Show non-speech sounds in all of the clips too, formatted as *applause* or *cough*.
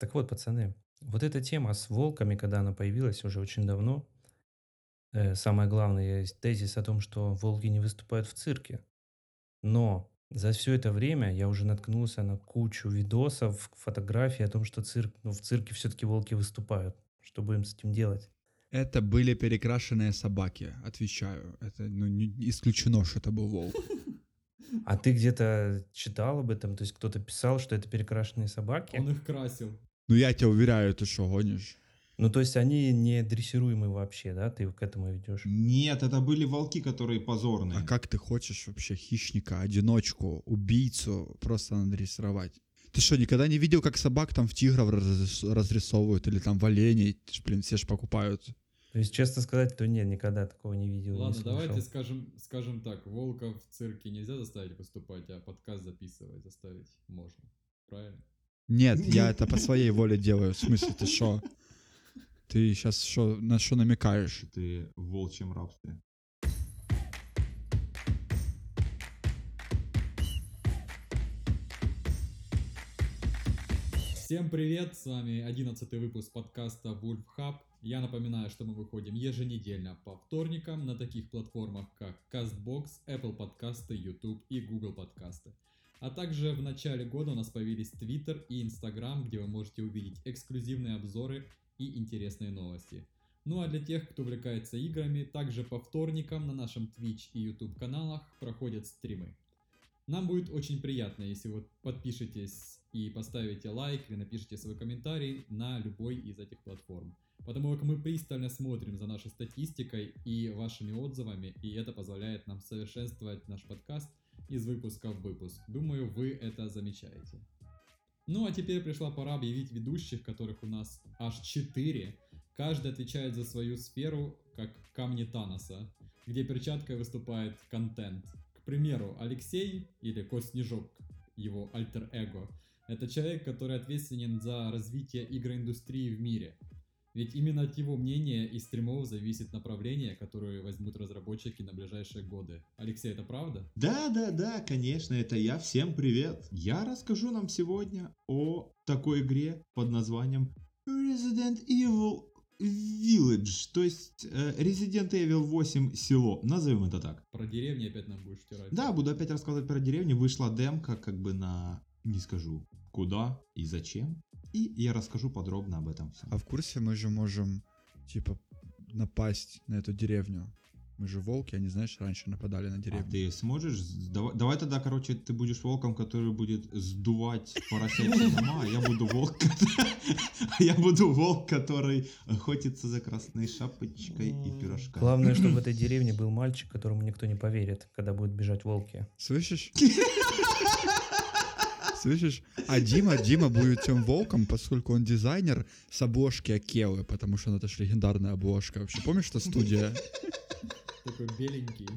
Так вот, пацаны, вот эта тема с волками, когда она появилась уже очень давно, э, самое главное есть тезис о том, что волки не выступают в цирке. Но за все это время я уже наткнулся на кучу видосов, фотографий о том, что цирк, ну, в цирке все-таки волки выступают. Что будем с этим делать? Это были перекрашенные собаки, отвечаю. Это ну, не исключено, что это был волк. А ты где-то читал об этом? То есть кто-то писал, что это перекрашенные собаки? Он их красил. Ну я тебя уверяю, ты что, гонишь? Ну, то есть они не дрессируемые вообще, да? Ты к этому ведешь? Нет, это были волки, которые позорные. А как ты хочешь вообще хищника, одиночку, убийцу просто надрессировать? Ты что, никогда не видел, как собак там в тигров раз- разрисовывают или там в оленей? Ты ж, блин, все ж покупают. То есть, честно сказать, то нет, никогда такого не видел. не Ладно, давайте слышал. скажем, скажем так, волка в цирке нельзя заставить выступать, а подкаст записывать заставить можно. Правильно? Нет, я это по своей воле делаю. В смысле, ты что? Ты сейчас что, на что намекаешь? Ты в волчьем рабстве. Всем привет, с вами 11 выпуск подкаста Wolf Hub. Я напоминаю, что мы выходим еженедельно по вторникам на таких платформах, как CastBox, Apple подкасты, YouTube и Google подкасты. А также в начале года у нас появились Twitter и Instagram, где вы можете увидеть эксклюзивные обзоры и интересные новости. Ну а для тех, кто увлекается играми, также по вторникам на нашем Twitch и YouTube каналах проходят стримы. Нам будет очень приятно, если вы подпишетесь и поставите лайк или напишите свой комментарий на любой из этих платформ. Потому как мы пристально смотрим за нашей статистикой и вашими отзывами, и это позволяет нам совершенствовать наш подкаст из выпуска в выпуск. Думаю, вы это замечаете. Ну а теперь пришла пора объявить ведущих, которых у нас аж 4. Каждый отвечает за свою сферу, как камни Таноса, где перчаткой выступает контент. К примеру, Алексей, или Кость Снежок, его альтер-эго, это человек, который ответственен за развитие игроиндустрии в мире. Ведь именно от его мнения и стримов зависит направление, которое возьмут разработчики на ближайшие годы. Алексей, это правда? Да, да, да, конечно, это я. Всем привет. Я расскажу нам сегодня о такой игре под названием Resident Evil Village, то есть э, Resident Evil 8 село, назовем это так. Про деревни опять нам будешь втирать. Да, буду опять рассказывать про деревню. Вышла демка как бы на... Не скажу, куда и зачем. И я расскажу подробно об этом всем. А в курсе мы же можем, типа, напасть на эту деревню? Мы же волки, они, знаешь, раньше нападали на А деревню. ты сможешь? Давай, давай тогда, короче, ты будешь волком, который будет сдувать поросячьи дома, а я буду волк, а *laughs* я буду волк, который охотится за красной шапочкой и пирожками. Главное, чтобы в *clears throat* этой деревне был мальчик, которому никто не поверит, когда будут бежать волки. Слышишь? *laughs* Слышишь? А Дима, Дима будет тем волком, поскольку он дизайнер с обложки Акелы, потому что это же легендарная обложка. Вообще помнишь, что студия? Такой беленький.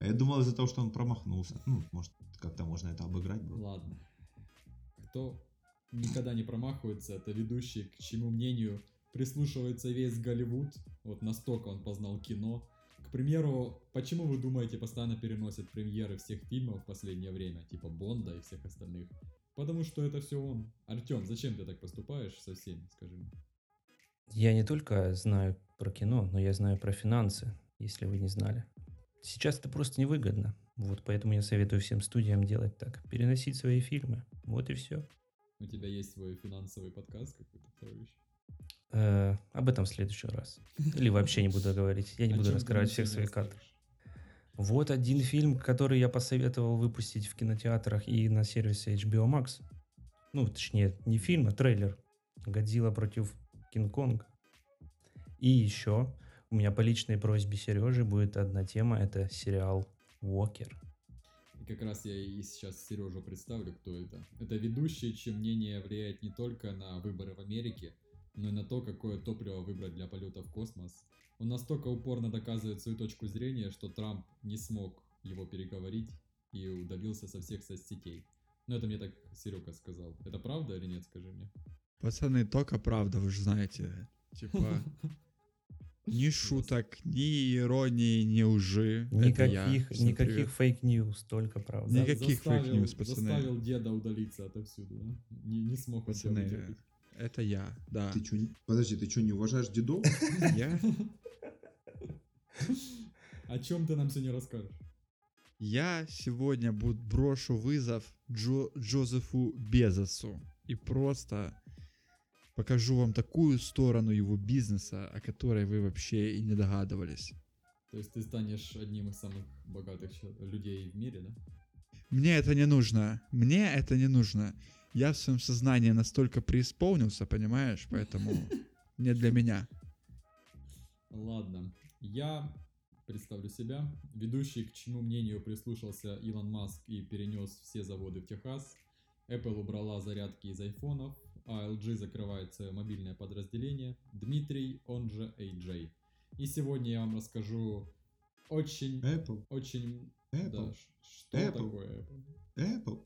А я думал из-за того, что он промахнулся. Ну, может, как-то можно это обыграть было. Ладно. Кто никогда не промахивается, это ведущий, к чему мнению прислушивается весь Голливуд. Вот настолько он познал кино. К примеру, почему вы думаете постоянно переносят премьеры всех фильмов в последнее время, типа Бонда и всех остальных? Потому что это все он. Артем, зачем ты так поступаешь со всеми, скажи мне? Я не только знаю про кино, но я знаю про финансы, если вы не знали. Сейчас это просто невыгодно. Вот поэтому я советую всем студиям делать так. Переносить свои фильмы. Вот и все. У тебя есть свой финансовый подкаст какой-то еще? Э, об этом в следующий раз. *laughs* Или вообще не буду говорить. Я не буду раскрывать всех своих карт. Вот один фильм, который я посоветовал выпустить в кинотеатрах и на сервисе HBO Max. Ну, точнее, не фильм, а трейлер. Годзилла против Кинг-Конга. И еще у меня по личной просьбе Сережи будет одна тема. Это сериал Уокер. И как раз я и сейчас Сережу представлю, кто это. Это ведущий, чье мнение влияет не только на выборы в Америке, но и на то, какое топливо выбрать для полета в космос. Он настолько упорно доказывает свою точку зрения, что Трамп не смог его переговорить и удалился со всех соцсетей. Ну, это мне так Серега сказал. Это правда или нет, скажи мне? Пацаны, только правда, вы же знаете. Типа, *laughs* Ни шуток, ни иронии, ни лжи. Это я. Никаких, никаких fake news, только правда. Ни- Никаких Заставил- fake news, пацаны. Заставил деда удалиться отовсюду, да? Не, не смог Пацаны. Это я, да. Ты чё, подожди, ты что, не уважаешь дедов? Я, О чем ты нам сегодня расскажешь? я сегодня буд- брошу вызов Джо- Джозефу Безосу и просто покажу вам такую сторону его бизнеса, о которой вы вообще и не догадывались. То есть ты станешь одним из самых богатых людей в мире, да? Мне это не нужно. Мне это не нужно. Я в своем сознании настолько преисполнился, понимаешь? Поэтому *laughs* не для меня. Ладно, я представлю себя. Ведущий, к чему мнению прислушался Илон Маск и перенес все заводы в Техас. Apple убрала зарядки из айфонов, а LG закрывает свое мобильное подразделение. Дмитрий, он же AJ. И сегодня я вам расскажу очень, Apple, очень... Apple, Да, что Apple. такое Apple? Apple,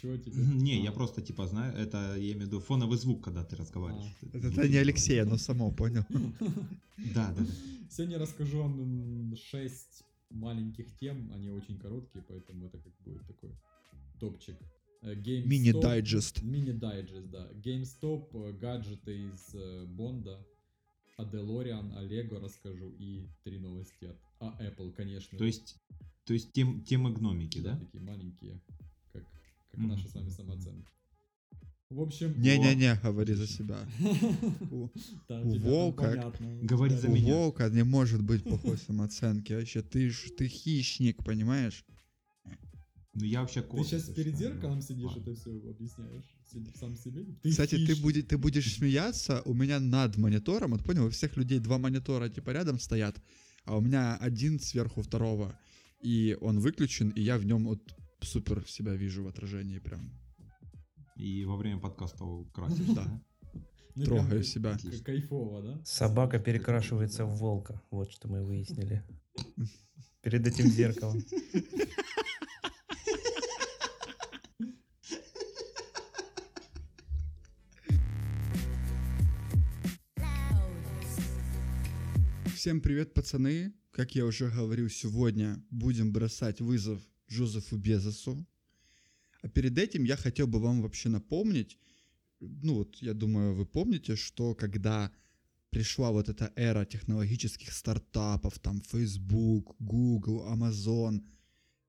Чего тебе? Не, А, я просто типа знаю, это я имею в виду фоновый звук, когда ты разговариваешь. А. Это, не Алексей, оно само, понял? *laughs* Да, да. Сегодня расскажу вам 6 маленьких тем, они очень короткие, поэтому это как будет такой топчик. Э, Мини-дайджест. Мини-дайджест, да. GameStop, э, гаджеты из э, Бонда, о DeLorean, о Lego расскажу и три новости от а Apple, конечно. То есть, то есть тем, темы гномики, да, да? такие маленькие, как, Мгм. наша с вами самооценка. В общем... Не-не-не, говори за себя. У, *laughs* Да, у волка- понятно. Говори Да, за у меня. волка не может быть плохой самооценки. Вообще, ты, ж- ты хищник, понимаешь? Ну я вообще кот. Ты сейчас перед ну, зеркалом сидишь, это все объясняешь сам себе. Ты Кстати, ты, будет, ты будешь смеяться, у меня над монитором, вот понял, у всех людей два монитора типа рядом стоят, а у меня один сверху второго, и он выключен, и я в нем вот супер себя вижу в отражении прям. И во время подкаста красишь, Да. Ну, трогаю прям себя. к- Кайфово, да? Собака перекрашивается в волка. Вот что мы выяснили. Перед этим зеркалом. Всем привет, пацаны. Как я уже говорил, сегодня будем бросать вызов Джозефу Безосу. А перед этим я хотел бы вам вообще напомнить, ну вот я думаю, вы помните, что когда пришла вот эта эра технологических стартапов, там Facebook, Google, Amazon,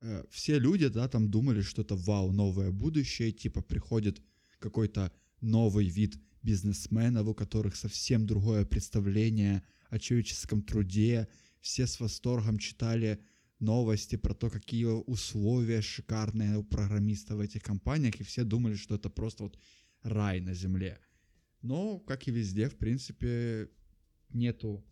э, все люди, да, там думали, что это вау, новое будущее, типа приходит какой-то новый вид бизнесменов, у которых совсем другое представление о человеческом труде. Все с восторгом читали новости про то, какие условия шикарные у программистов в этих компаниях, и все думали, что это просто вот рай на земле. Но, как и везде, в принципе, нету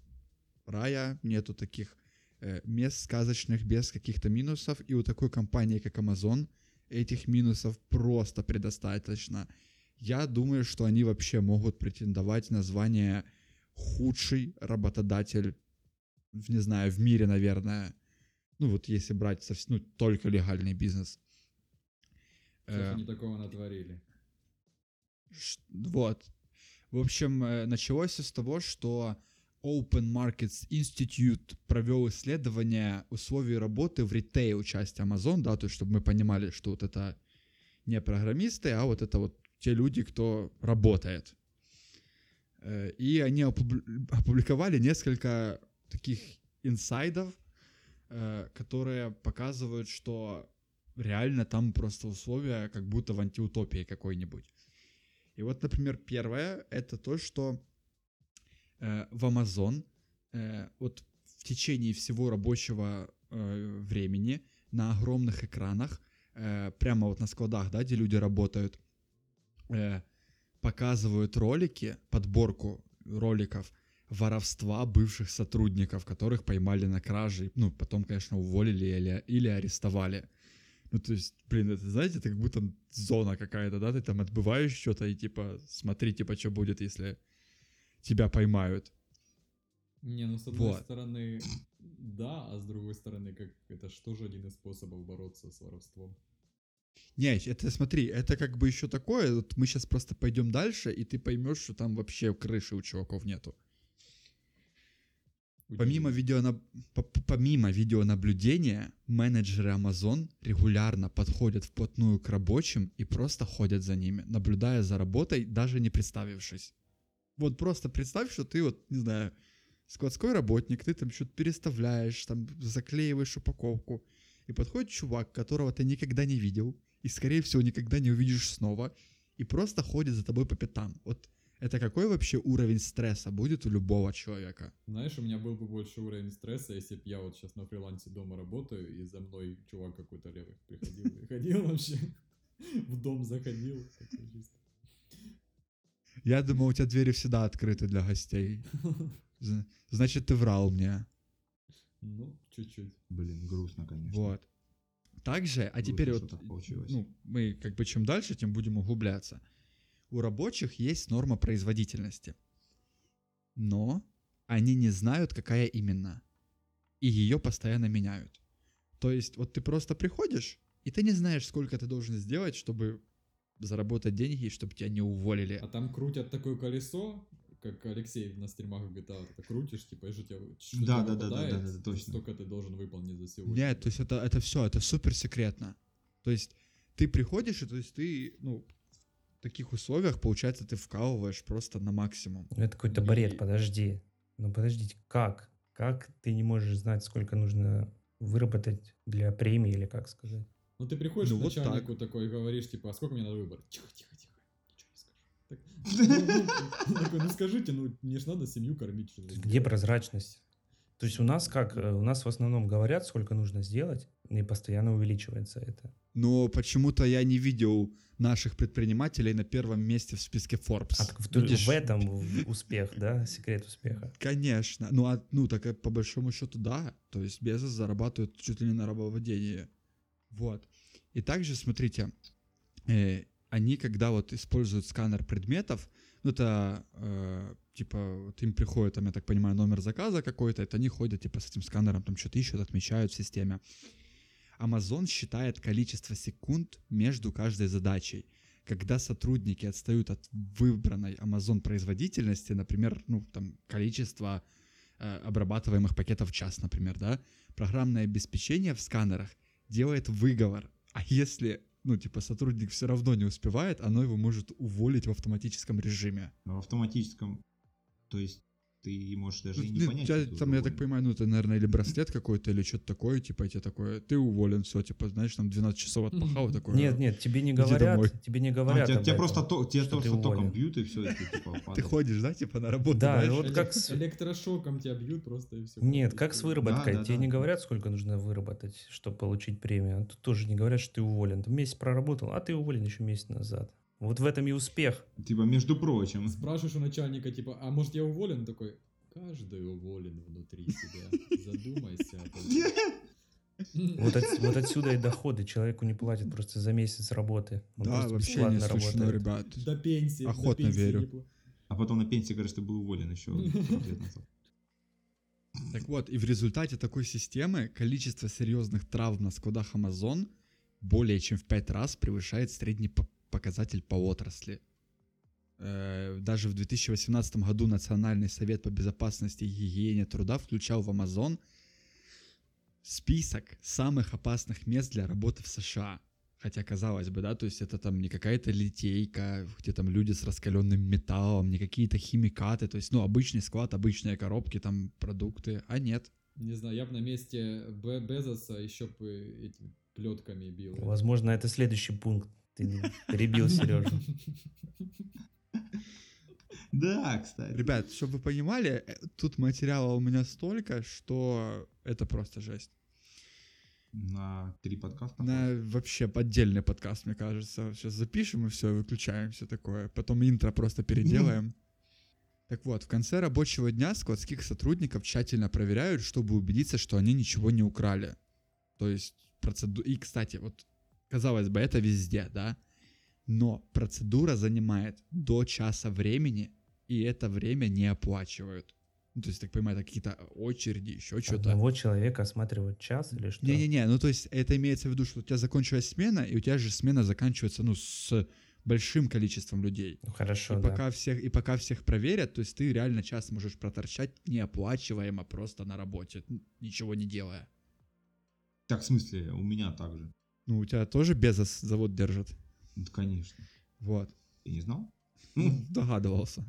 рая, нету таких э, мест сказочных без каких-то минусов, и у такой компании, как Amazon, этих минусов просто предостаточно. Я думаю, что они вообще могут претендовать на звание худший работодатель, не знаю, в мире, наверное. Ну вот если брать ну, только легальный бизнес. Что Э, они такого натворили? Вот. В общем, э, началось всё с того, что Open Markets Institute провел исследование условий работы в ритейл части Amazon, да, то есть чтобы мы понимали, что вот это не программисты, а вот это вот те люди, кто работает. Э, И они опубли- опубликовали несколько таких инсайдов, которые показывают, что реально там просто условия как будто в антиутопии какой-нибудь. И вот, например, первое это то, что э, в Amazon э, вот в течение всего рабочего э, времени на огромных экранах, э, прямо вот на складах, да, где люди работают, э, показывают ролики, подборку роликов воровства бывших сотрудников, которых поймали на краже, ну, потом, конечно, уволили или, или арестовали. Ну, то есть, блин, это, знаете, это как будто зона какая-то, да, ты там отбываешь что-то и, типа, смотри, типа, что будет, если тебя поймают. Не, ну с одной Вот. стороны, да, а с другой стороны, как это ж тоже один из способов бороться с воровством. Не, это, смотри, это как бы еще такое, вот мы сейчас просто пойдем дальше, и ты поймешь, что там вообще крыши у чуваков нету. Помимо, удивить. видеона... по- по- помимо видеонаблюдения, менеджеры Amazon регулярно подходят вплотную к рабочим и просто ходят за ними, наблюдая за работой, даже не представившись. Вот просто представь, что ты вот, не знаю, складской работник, ты там что-то переставляешь, там заклеиваешь упаковку, и подходит чувак, которого ты никогда не видел, и, скорее всего, никогда не увидишь снова, и просто ходит за тобой по пятам. Вот это какой вообще уровень стресса будет у любого человека? Знаешь, у меня был бы больше уровень стресса, если бы я вот сейчас на фрилансе дома работаю, и за мной чувак какой-то левый приходил и ходил *laughs* вообще. В дом заходил. Я думал, у тебя двери всегда открыты для гостей. Значит, ты врал мне. Ну, чуть-чуть. Блин, грустно, конечно. Вот. Также, а Грустно, теперь вот, получилось. ну, мы как бы чем дальше, тем будем углубляться. У рабочих есть норма производительности. Но они не знают, какая именно. И ее постоянно меняют. То есть, вот ты просто приходишь, и ты не знаешь, сколько ты должен сделать, чтобы заработать деньги, и чтобы тебя не уволили. А там крутят такое колесо, как Алексей на стримах GTA, вот это крутишь, типа, и что тебе, что Да, да, да, да, да, да, точно. столько ты должен выполнить за сегодня. Нет, то есть это, это все, это супер секретно. То есть ты приходишь, и то есть ты, ну, таких условиях, получается, ты вкалываешь просто на максимум. Ну, Это какой-то И- бред, подожди. Ну подождите, как? Как ты не можешь знать, сколько нужно выработать для премии или как сказать? Ну ты приходишь Ну, к вот начальнику такой и говоришь, типа, а сколько мне надо выбрать? Тихо, тихо, тихо, ничего не скажу. Так, ну, ну, такой, ну скажите, ну мне ж надо семью кормить. что ли». Где прозрачность? То есть у нас как? э, У нас в основном говорят, сколько нужно сделать, и постоянно увеличивается это. Но почему-то я не видел наших предпринимателей на первом месте в списке Forbes. А в, Видишь? в этом успех, да? Секрет успеха. Конечно. Ну, а, ну, так э, по большому счету, да. То есть Безос зарабатывает чуть ли не на рабовладении. Вот. И также, смотрите, э, они, когда вот используют сканер предметов, ну, это, э, типа, вот им приходит, там, я так понимаю, номер заказа какой-то, это они ходят, типа, с этим сканером, там, что-то ищут, отмечают в системе. Amazon считает количество секунд между каждой задачей. Когда сотрудники отстают от выбранной Amazon производительности, например, ну, там, количество э, обрабатываемых пакетов в час, например, да, программное обеспечение в сканерах делает выговор. А если, ну, типа, сотрудник все равно не успевает, оно его может уволить в автоматическом режиме. В автоматическом, то есть ты можешь даже Ну, и не ну, понять. тебя ты там, я так понимаю, ну, это, наверное, или браслет какой-то, или что-то такое, типа, тебе такое, ты уволен, все, типа, знаешь, там 12 часов отпахал, такое. Нет, нет, тебе не домой. говорят, тебе не А, говорят. тебя, об тебя просто, то, тебя что ты просто током бьют, и все, и ты типа *laughs* Ты ходишь, да, типа, на работу, Да, знаешь? вот как с- Электрошоком тебя бьют просто и все. Нет, как с выработкой? Тебе не говорят, сколько нужно выработать, чтобы получить премию. А Тут тоже не говорят, что ты уволен. Ты месяц проработал, а ты уволен еще месяц назад. Вот в этом и успех. Типа, между прочим. Спрашиваешь у начальника, типа, а может я уволен? Он такой, каждый уволен внутри себя. Задумайся об этом. Вот, от- вот отсюда и доходы. Человеку не платят просто за месяц работы. Он Да, вообще не смешно, ребят. До пенсии. до Охотно пенсии верю. А потом на пенсии говоришь, ты был уволен еще *laughs* 40 лет назад. Так вот, и в результате такой системы количество серьезных травм на складах Amazon более чем в 5 раз превышает средний по- показатель по отрасли. Э, Даже в 2018 году Национальный совет по безопасности и гигиене труда включал в Amazon список самых опасных мест для работы в США. Хотя, казалось бы, да, то есть это там не какая-то литейка, где там люди с раскаленным металлом, не какие-то химикаты, то есть, ну, обычный склад, обычные коробки, там, продукты, а нет. Не знаю, я бы на месте Б- Безоса еще бы этими плетками бил. Возможно, это следующий пункт. Ты перебил Сережу. Да, кстати. Ребят, чтобы вы понимали, э, тут материала у меня столько, что это просто жесть. На три подкаста. На вообще отдельный подкаст, мне кажется. Сейчас запишем и все, выключаем все такое. Потом интро просто переделаем. Так вот, в конце рабочего дня складских сотрудников тщательно проверяют, чтобы убедиться, что они ничего не украли. То есть процеду... И, кстати, вот, казалось бы, это везде, да? Но процедура занимает до часа времени, и это время не оплачивают. Ну, то есть, так понимаю, это какие-то очереди, еще что-то. Одного человека осматривают час или что? Не-не-не, ну то есть это имеется в виду, что у тебя закончилась смена, и у тебя же смена заканчивается, ну, с большим количеством людей. Ну, хорошо, и да. пока всех и пока всех проверят, то есть ты реально час можешь проторчать неоплачиваемо просто на работе, ничего не делая. Так, в смысле, у меня так же. Ну, у тебя тоже Безос завод держит. Ну, конечно. Вот. Ты не знал? Ну, догадывался.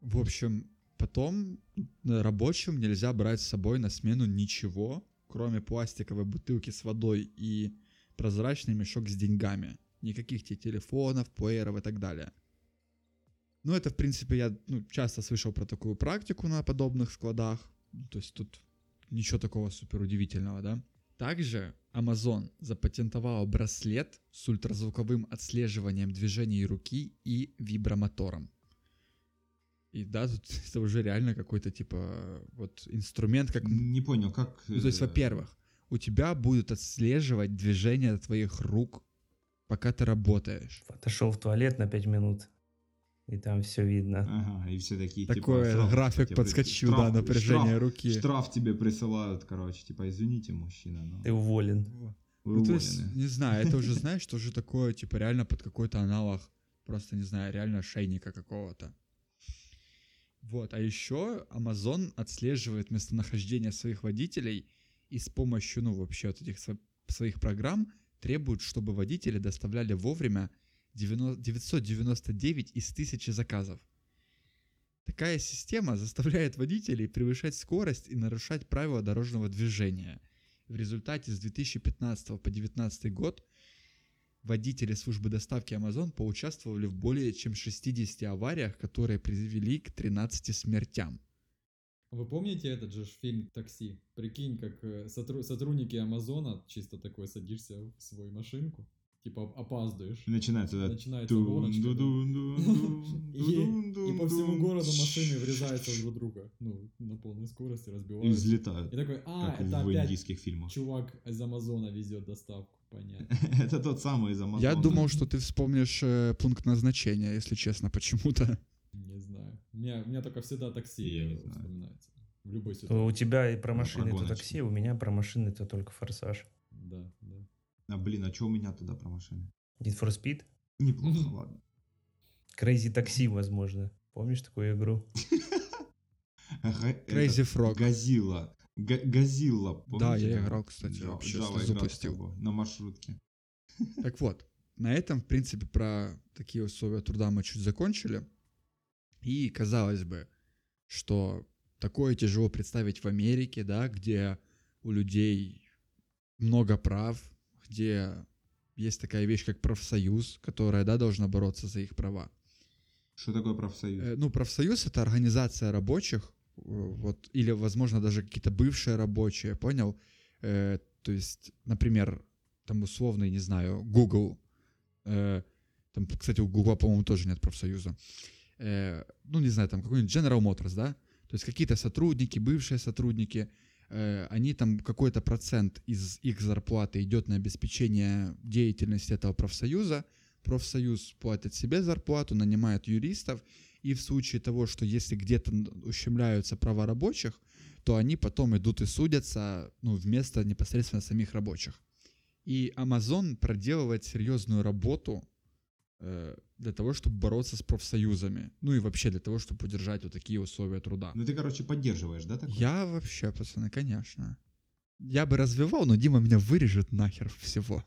В общем, потом рабочим нельзя брать с собой на смену ничего, кроме пластиковой бутылки с водой и прозрачный мешок с деньгами. Никаких тебе телефонов, плееров и так далее. Ну, это, в принципе, я ну, часто слышал про такую практику на подобных складах. Ну, То есть тут ничего такого супер удивительного, да? Также Amazon запатентовал браслет с ультразвуковым отслеживанием движений руки и вибромотором. И да, тут *laughs* это уже реально какой-то типа вот инструмент, как... Не понял, как... Ну, то есть, э, во-первых, у тебя будет отслеживать движение твоих рук, пока ты работаешь. Отошел в туалет на 5 минут, и там все видно. Ага, и все такие, Такой типа... штраф график подскочил, да, напряжение штраф- руки. Штраф тебе присылают, короче, типа, извините, мужчина, но Ты уволен. Вы Ну, то есть, не знаю, это уже, знаешь, что уже такое, типа, реально под какой-то аналог, просто, не знаю, реально шейника какого-то. Вот, а еще Amazon отслеживает местонахождение своих водителей и с помощью, ну, вообще вот этих сво- своих программ требует, чтобы водители доставляли вовремя 90 999 из 1000 заказов. Такая система заставляет водителей превышать скорость и нарушать правила дорожного движения. В результате с 2015 по 2019 год водители службы доставки Amazon поучаствовали в более чем 60 авариях, которые привели к 13 смертям. Вы помните этот же фильм «Такси»? Прикинь, как э, сотру- сотрудники Амазона, чисто такой садишься в свою машинку, типа опаздываешь. И начинается, да, Начинается гоночка. И, и по всему городу машины врезаются друг друга. Ну, на полной скорости И разбиваются. взлетают, И такой, а, как это в индийских фильмах. чувак из Амазона везет доставку. Понятно. *laughs* Это тот самый из Амазона. Я думал, что ты вспомнишь э, пункт назначения, если честно, почему-то. Не знаю. У меня, у меня только всегда такси вспоминается. В любой У ситуации. тебя и про Ну, машины это такси, у меня про машины это только форсаж. Да. А, блин, а что у меня тогда про машины? Need for Speed? Неплохо, ладно. Crazy Taxi, возможно. Помнишь такую игру? *laughs* Crazy Frog. Газила. Га- Газила, Да, я играл, кстати, вообще запустил. На маршрутке. *laughs* Так вот, на этом, в принципе, про такие условия труда мы чуть закончили. И казалось бы, что такое тяжело представить в Америке, да, где у людей много прав, где есть такая вещь, как профсоюз, которая, да, должна бороться за их права. Что такое профсоюз? Э, Ну, профсоюз — это организация рабочих, э, вот, или, возможно, даже какие-то бывшие рабочие, понял? Э, то есть, например, там условный, не знаю, Google, э, там, кстати, у Google, по-моему, тоже нет профсоюза, Э, ну, не знаю, там какой-нибудь General Motors, да, то есть какие-то сотрудники, бывшие сотрудники, они там какой-то процент из их зарплаты идет на обеспечение деятельности этого профсоюза, профсоюз платит себе зарплату, нанимает юристов, и в случае того, что если где-то ущемляются права рабочих, то они потом идут и судятся ну, вместо непосредственно самих рабочих. И Amazon проделывает серьезную работу э, для того, чтобы бороться с профсоюзами. Ну и вообще для того, чтобы удержать вот такие условия труда. Ну ты, короче, поддерживаешь, да, такое? Я вообще, пацаны, конечно. Я бы развивал, но Дима меня вырежет нахер всего.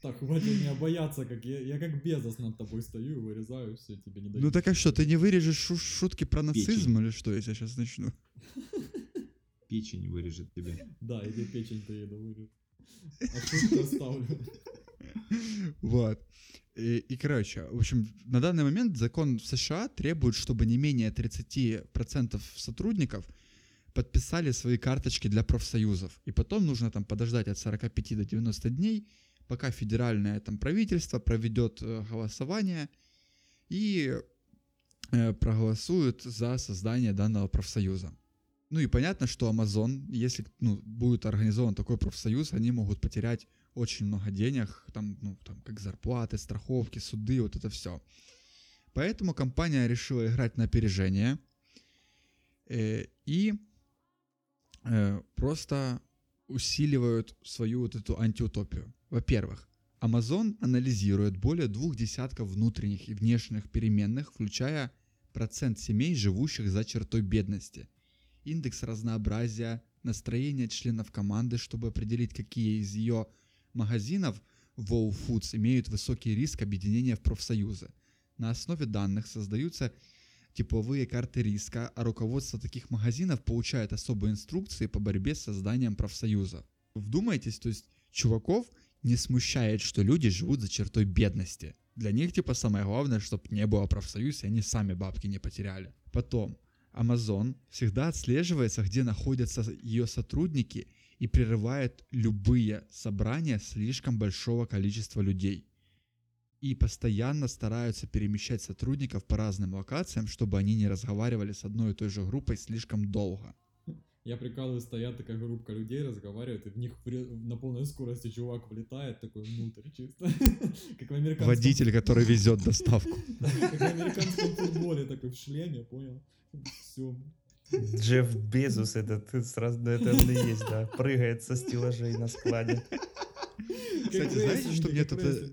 Так, хватит меня бояться, как я, я как Безос над тобой стою и вырезаю, все, тебе не дают. Ну так а что, ты не вырежешь шу- шутки про Печень. нацизм или что, если я сейчас начну? *laughs* Печень вырежет тебе. Да, или печень приеду вырежу. А шутку оставлю. *laughs* Вот. И, и, короче, в общем, на данный момент закон в США требует, чтобы не менее 30% сотрудников подписали свои карточки для профсоюзов. И потом нужно там подождать от 45 до 90 дней, пока федеральное там правительство проведет э, голосование и э, проголосует за создание данного профсоюза. Ну и понятно, что Amazon, если ну, будет организован такой профсоюз, они могут потерять очень много денег, там, ну, там, как зарплаты, страховки, суды, вот это все. Поэтому компания решила играть на опережение э, и э, просто усиливают свою вот эту антиутопию. Во-первых, Amazon анализирует более двух десятков внутренних и внешних переменных, включая процент семей, живущих за чертой бедности, индекс разнообразия, настроение членов команды, чтобы определить, какие из ее магазинов Wow Foods имеют высокий риск объединения в профсоюзы. На основе данных создаются типовые карты риска, а руководство таких магазинов получает особые инструкции по борьбе с созданием профсоюза. Вдумайтесь, то есть чуваков не смущает, что люди живут за чертой бедности. Для них, типа, самое главное, чтобы не было профсоюз, и они сами бабки не потеряли. Потом, Amazon всегда отслеживается, где находятся ее сотрудники и прерывает любые собрания слишком большого количества людей. И постоянно стараются перемещать сотрудников по разным локациям, чтобы они не разговаривали с одной и той же группой слишком долго. Я прикалываю, стоят такая группа людей, разговаривают, и в них на полной скорости чувак влетает такой внутрь чисто. *laughs* Как в американском... Водитель, который везет доставку. *laughs* Как в американском футболе такой в шлеме, понял? Все. Джефф Безус этот сразу да, это он и есть, да. Прыгает со стеллажей на складе. Кстати, знаете, что мне тут... э,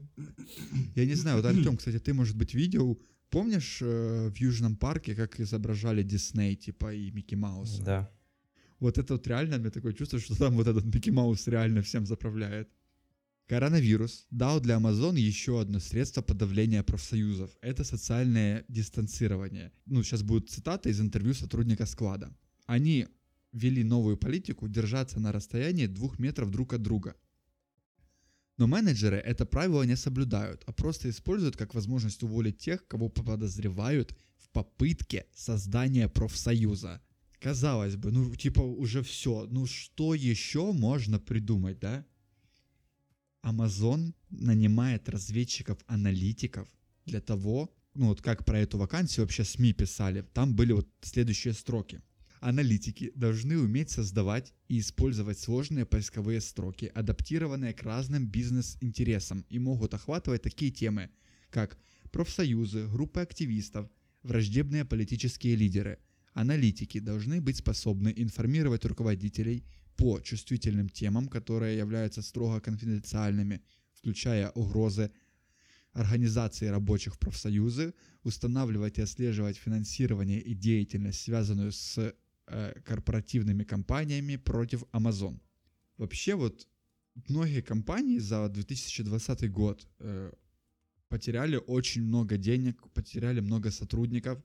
Я не знаю, вот Артем, кстати, ты, может быть, видел, помнишь э, в Южном парке, как изображали Дисней, типа, и Микки Мауса? Да. Вот это вот реально, меня такое чувство, что там вот этот Микки Маус реально всем заправляет. Коронавирус дал для Amazon еще одно средство подавления профсоюзов. Это социальное дистанцирование. Ну, сейчас будет цитата из интервью сотрудника склада. Они ввели новую политику держаться на расстоянии двух метров друг от друга. Но менеджеры это правило не соблюдают, а просто используют как возможность уволить тех, кого подозревают в попытке создания профсоюза. Казалось бы, ну типа уже все, ну что еще можно придумать, да? Amazon нанимает разведчиков-аналитиков для того, ну вот как про эту вакансию вообще СМИ писали, там были вот следующие строки. Аналитики должны уметь создавать и использовать сложные поисковые строки, адаптированные к разным бизнес-интересам и могут охватывать такие темы, как профсоюзы, группы активистов, враждебные политические лидеры. Аналитики должны быть способны информировать руководителей по чувствительным темам, которые являются строго конфиденциальными, включая угрозы организации рабочих профсоюзы, устанавливать и отслеживать финансирование и деятельность, связанную с э, корпоративными компаниями против Amazon. Вообще вот многие компании за 2020 год э, потеряли очень много денег, потеряли много сотрудников.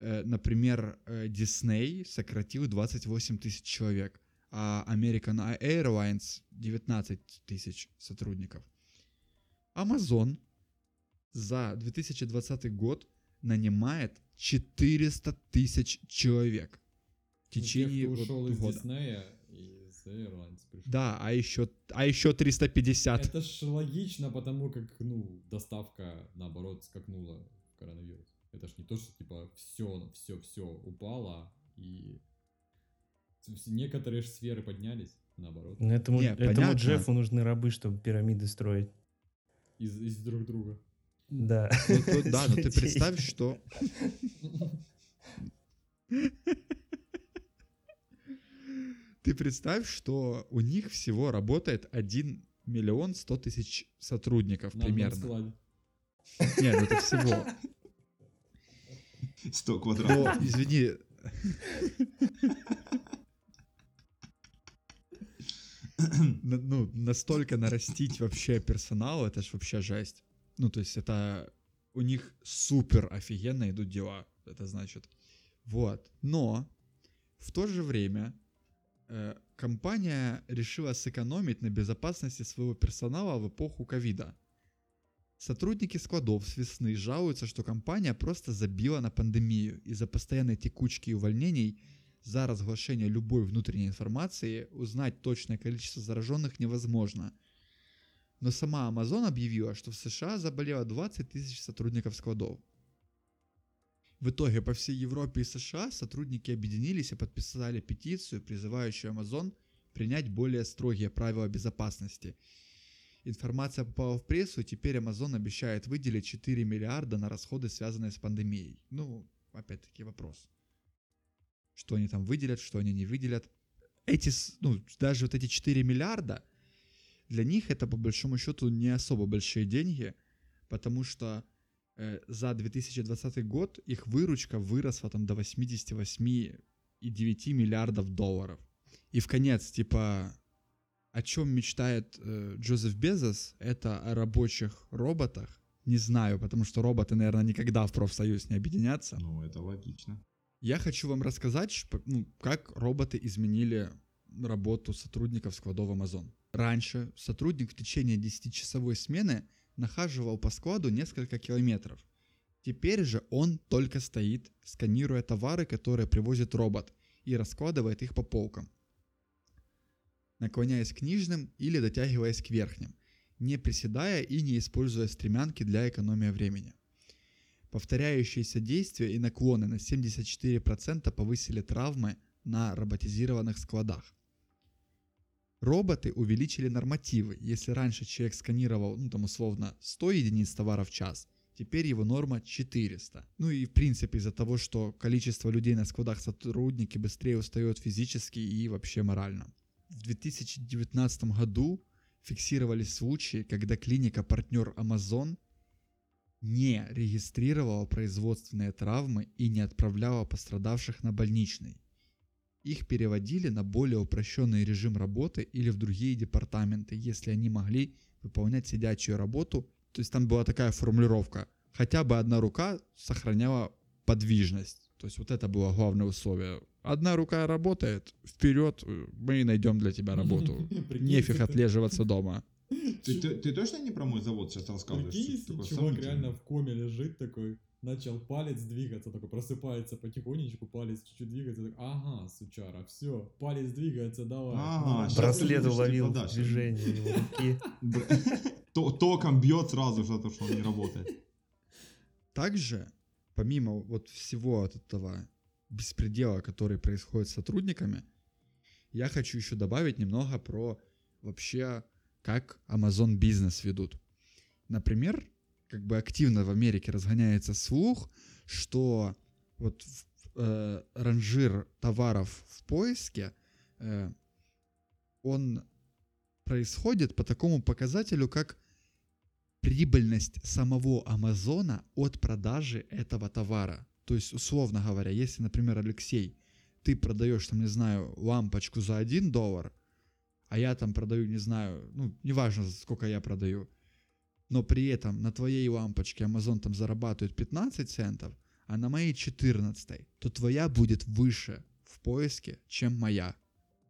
Э, например, э, Disney сократил 28 тысяч человек, а American Airlines 19 тысяч сотрудников. Amazon за 2020 год нанимает 400 тысяч человек в течение Тех, ушел из года. Диснея из Airlines пришел. Да, а еще, а еще 350. Это ж логично, потому как, ну, доставка, наоборот, скакнула в коронавирус. Это ж не то, что, типа, все, все, все упало, и некоторые ж сферы поднялись, наоборот, Ну, Этому, Не, этому понятно. Джеффу нужны рабы, чтобы пирамиды строить. из, из друг друга. Да. Ну, то- да, но ты *laughs* представь, что... Ты представь, что у них всего работает 1 миллион 100 тысяч сотрудников На примерно. Нет, ну это всего. 100 квадратов. Но, извини, *clears throat* ну, настолько нарастить вообще персонал, это ж вообще жесть. Ну, то есть это у них супер офигенно идут дела, это значит. Вот. Но в то же время э, компания решила сэкономить на безопасности своего персонала в эпоху ковида. Сотрудники складов с весны жалуются, что компания просто забила на пандемию. Из-за постоянной текучки и увольнений за разглашение любой внутренней информации узнать точное количество зараженных невозможно. Но сама Amazon объявила, что в США заболело 20 тысяч сотрудников складов. В итоге по всей Европе и США сотрудники объединились и подписали петицию, призывающую Amazon принять более строгие правила безопасности. Информация попала в прессу, и теперь Amazon обещает выделить 4 миллиарда на расходы, связанные с пандемией. Ну, опять-таки вопрос. Что они там выделят, что они не выделят. Эти, ну, даже вот эти 4 миллиарда Для них это по большому счету не особо большие деньги, потому что э, за 2020 год их выручка выросла там до 88,9 миллиардов долларов. И в конец, типа, о чем мечтает э, Джозеф Безос, это о рабочих роботах. Не знаю, потому что роботы, наверное, никогда в профсоюз не объединятся. Ну, это логично. Я хочу вам рассказать, ну, как роботы изменили работу сотрудников складов Amazon. Раньше сотрудник в течение 10-часовой смены нахаживал по складу несколько километров. Теперь же он только стоит, сканируя товары, которые привозит робот, и раскладывает их по полкам, наклоняясь к нижним или дотягиваясь к верхним, не приседая и не используя стремянки для экономии времени. Повторяющиеся действия и наклоны на 74% повысили травмы на роботизированных складах. Роботы увеличили нормативы. Если раньше человек сканировал, ну там условно, 100 единиц товара в час, теперь его норма 400. Ну и в принципе из-за того, что количество людей на складах сотрудники быстрее устают физически и вообще морально. В 2019 году фиксировались случаи, когда клиника-партнер Amazon не регистрировала производственные травмы и не отправляла пострадавших на больничный. Их переводили на более упрощенный режим работы или в другие департаменты, если они могли выполнять сидячую работу. То есть там была такая формулировка. Хотя бы одна рука сохраняла подвижность. То есть вот это было главное условие. Одна рука работает, вперед, мы найдем для тебя работу. *laughs* *laughs* Нефиг отлеживаться дома. Ты, ты- ты точно не про мой завод сейчас рассказываешь? Прикинь, если такое чувак сомнительное. реально в коме лежит такой, начал палец двигаться, такой просыпается потихонечку, палец чуть-чуть двигается, так, ага, сучара, все, палец двигается, давай. Ага, Ну, Браслет будешь, уловил типа, движение его руки. *laughs* *laughs* Током бьет сразу же, то, что он не работает. Также, помимо вот всего от этого беспредела, который происходит с сотрудниками, я хочу еще добавить немного про вообще, как Amazon бизнес ведут. Например, как бы активно в Америке разгоняется слух, что вот э, ранжир товаров в поиске, э, он происходит по такому показателю, как прибыльность самого Амазона от продажи этого товара. То есть, условно говоря, если, например, Алексей, ты продаешь, там, не знаю, лампочку за 1 доллар, а я там продаю, не знаю, ну, неважно, сколько я продаю, но при этом на твоей лампочке Amazon там зарабатывает 15 центов, а на моей 14, то твоя будет выше в поиске, чем моя.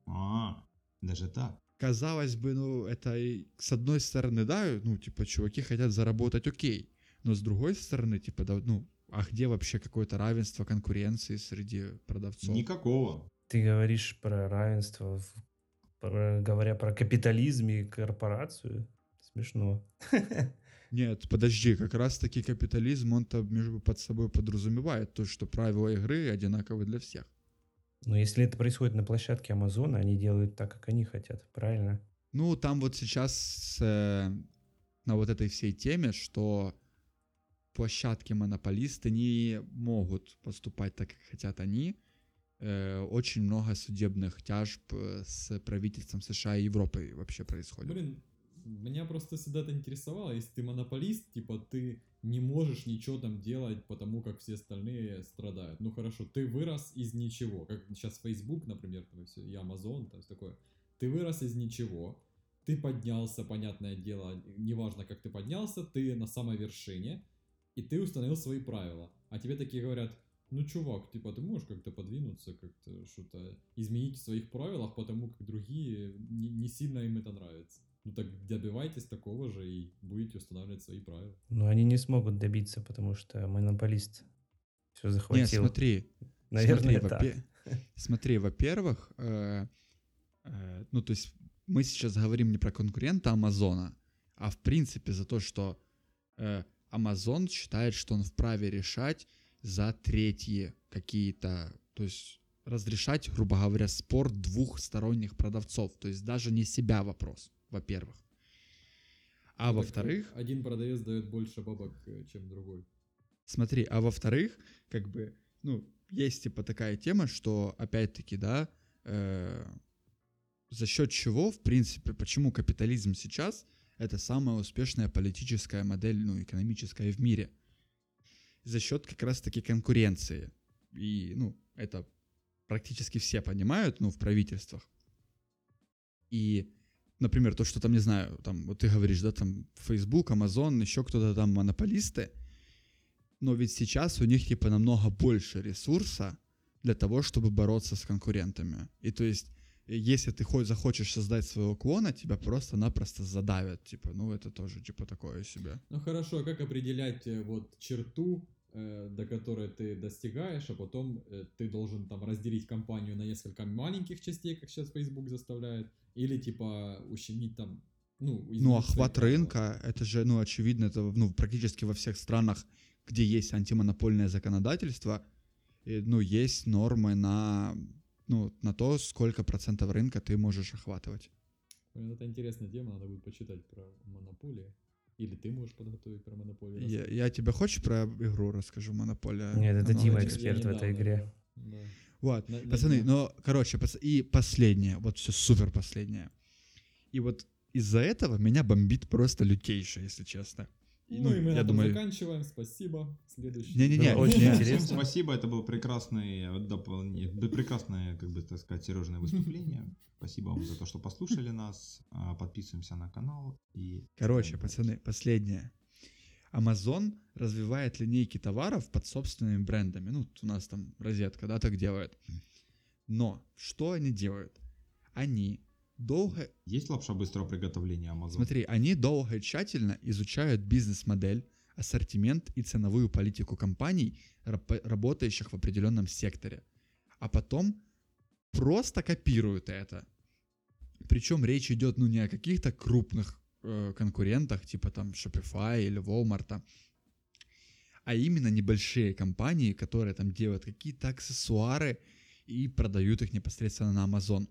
А, даже так. Казалось бы, ну, это и с одной стороны, да, ну, типа, чуваки хотят заработать окей, но с другой стороны, типа, да, ну, а где вообще какое-то равенство конкуренции среди продавцов? Никакого. Ты говоришь про равенство, в- про- говоря про капитализм и корпорацию. Смешно. Нет, подожди, как раз-таки капитализм, он-то между под собой подразумевает то, что правила игры одинаковы для всех. Но если это происходит на площадке Амазона, они делают так, как они хотят, правильно? Ну, там вот сейчас э, на вот этой всей теме, что площадки-монополисты не могут поступать так, как хотят они. Э, очень много судебных тяжб э, с правительством США и Европы вообще происходит. Блин, меня просто всегда это интересовало, если ты монополист, типа ты не можешь ничего там делать, потому как все остальные страдают. Ну хорошо, ты вырос из ничего, как сейчас Facebook, например, там и, всё, и Amazon, то есть такое. Ты вырос из ничего, ты поднялся, понятное дело, неважно, как ты поднялся, ты на самой вершине, и ты установил свои правила. А тебе такие говорят, ну, чувак, типа, ты можешь как-то подвинуться, как-то что-то изменить в своих правилах, потому как другие не, не сильно им это нравится. Ну так добивайтесь такого же и будете устанавливать свои правила. Но они не смогут добиться, потому что монополист все Нет, захватил. смотри, Наверное, смотри, так. вопе- *laughs* Смотри, во-первых, э, э, ну то есть мы сейчас говорим не про конкурента Амазона, а в принципе за то, что э, Amazon считает, что он вправе решать за третьи какие-то, то есть разрешать, грубо говоря, спор двух сторонних продавцов, то есть даже не себя вопрос, во-первых. А во-вторых, Один продавец дает больше бабок, э, чем другой. Смотри, а во-вторых, как бы, ну, есть типа такая тема, что, опять-таки, да, э, за счет чего, в принципе, почему капитализм сейчас это самая успешная политическая модель, ну, экономическая в мире. За счет как раз-таки конкуренции. И, ну, это практически все понимают, ну, в правительствах. И, например, то, что там, не знаю, там, вот ты говоришь, да, там, Facebook, Amazon, еще кто-то там монополисты, но ведь сейчас у них, типа, намного больше ресурса для того, чтобы бороться с конкурентами. И то есть если ты хоть захочешь создать своего клона, тебя просто-напросто задавят. Типа, ну это тоже типа такое себе. Ну хорошо, а как определять э, вот черту, э, до которой ты достигаешь, а потом э, ты должен там разделить компанию на несколько маленьких частей, как сейчас Facebook заставляет, или типа ущемить там ну, ну охват рынка, это же, ну, очевидно, это ну, практически во всех странах, где есть антимонопольное законодательство, ну, есть нормы на ну, на то, сколько процентов рынка ты можешь охватывать. Это интересная тема, надо будет почитать про монополию. Или ты можешь подготовить про монополию? Я, я тебе хочешь про игру расскажу, монополия? Нет, это Дима эксперт в этой игре. Да. Вот, на, пацаны, на... ну, короче, и последнее, вот все супер последнее. И вот из-за этого меня бомбит просто лютейше, если честно. Ну, ну и мы я думаю... заканчиваем. Спасибо. Следующий. Не-не-не, очень *laughs* интересно. Спасибо, это было прекрасное, дополнение, прекрасное, как бы так сказать, Сережное выступление. Спасибо вам за то, что послушали нас. А, подписываемся на канал. И... Короче, пацаны, последнее. Amazon развивает линейки товаров под собственными брендами. Ну, у нас там розетка, да, так делает. Но что они делают? Они долго... Есть лапша быстрого приготовления Amazon? Смотри, они долго и тщательно изучают бизнес-модель, ассортимент и ценовую политику компаний, работающих в определенном секторе. А потом просто копируют это. Причем речь идет ну не о каких-то крупных э, конкурентах, типа там Shopify или Walmart, а именно небольшие компании, которые там делают какие-то аксессуары и продают их непосредственно на Amazon.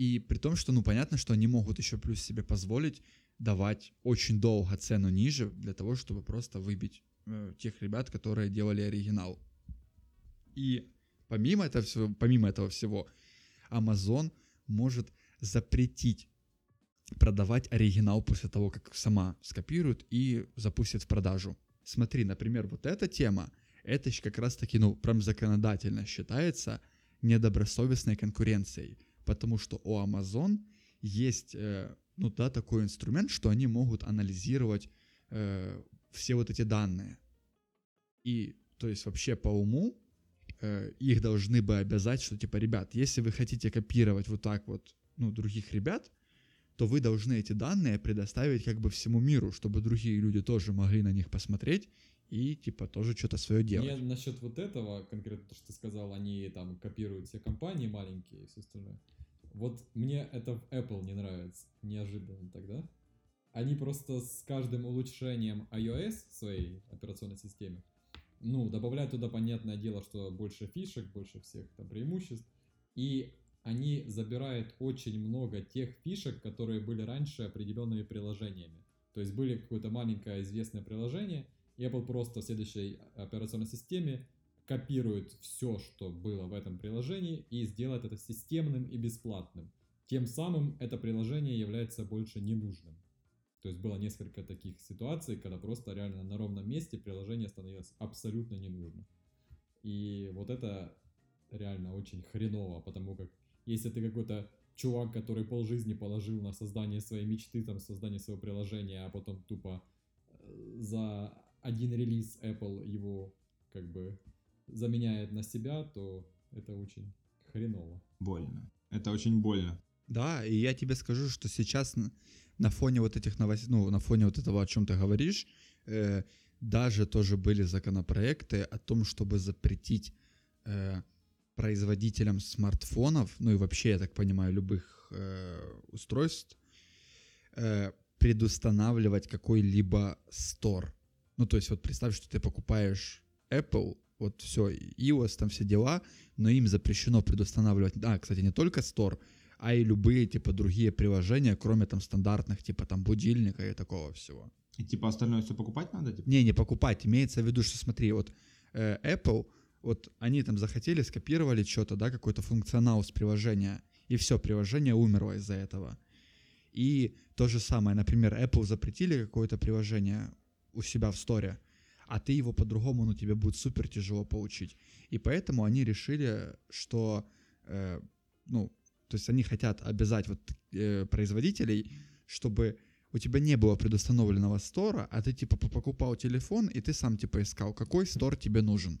И при том, что, ну, понятно, что они могут еще плюс себе позволить давать очень долго цену ниже для того, чтобы просто выбить э, тех ребят, которые делали оригинал. И помимо этого всего, помимо этого всего, Amazon может запретить продавать оригинал после того, как сама скопирует и запустит в продажу. Смотри, например, вот эта тема, это как раз таки, ну, прям законодательно считается недобросовестной конкуренцией потому что у Amazon есть, э, ну да, такой инструмент, что они могут анализировать э, все вот эти данные. И, то есть, вообще по уму э, их должны бы обязать, что, типа, ребят, если вы хотите копировать вот так вот, ну, других ребят, то вы должны эти данные предоставить как бы всему миру, чтобы другие люди тоже могли на них посмотреть и типа тоже что-то свое делать. Мне насчет вот этого, конкретно то, что ты сказал, они там копируют все компании маленькие и все остальное. Вот мне это в Apple не нравится, неожиданно тогда. Они просто с каждым улучшением iOS своей операционной системе, ну, добавляют туда, понятное дело, что больше фишек, больше всех там преимуществ, и они забирают очень много тех фишек, которые были раньше определенными приложениями. То есть были какое-то маленькое известное приложение, Apple просто в следующей операционной системе копирует все, что было в этом приложении и сделает это системным и бесплатным. Тем самым это приложение является больше ненужным. То есть было несколько таких ситуаций, когда просто реально на ровном месте приложение становилось абсолютно ненужным. И вот это реально очень хреново, потому как если ты какой-то чувак, который полжизни положил на создание своей мечты, там, создание своего приложения, а потом тупо э, за один релиз Apple его как бы заменяет на себя, то это очень хреново. Больно. Это очень больно. Да, и я тебе скажу, что сейчас на фоне вот этих новостей, ну, на фоне вот этого, о чем ты говоришь, э, даже тоже были законопроекты о том, чтобы запретить э, производителям смартфонов, ну и вообще, я так понимаю, любых э, устройств, э, предустанавливать какой-либо стор. Ну, то есть вот представь, что ты покупаешь Apple, вот все, iOS, там все дела, но им запрещено предустанавливать, да, кстати, не только Store, а и любые, типа, другие приложения, кроме там стандартных, типа, там, будильника и такого всего. И, типа, остальное все покупать надо? Типа? Не, не покупать, имеется в виду, что, смотри, вот э, Apple, вот они там захотели, скопировали что-то, да, какой-то функционал с приложения, И все, приложение умерло из-за этого. И то же самое, например, Apple запретили какое-то приложение у себя в сторе, а ты его по-другому, ну, тебе будет супер тяжело получить. И поэтому они решили, что, э, ну, то есть они хотят обязать вот э, производителей, чтобы у тебя не было предустановленного стора, а ты типа покупал телефон, и ты сам типа искал, какой стор тебе нужен.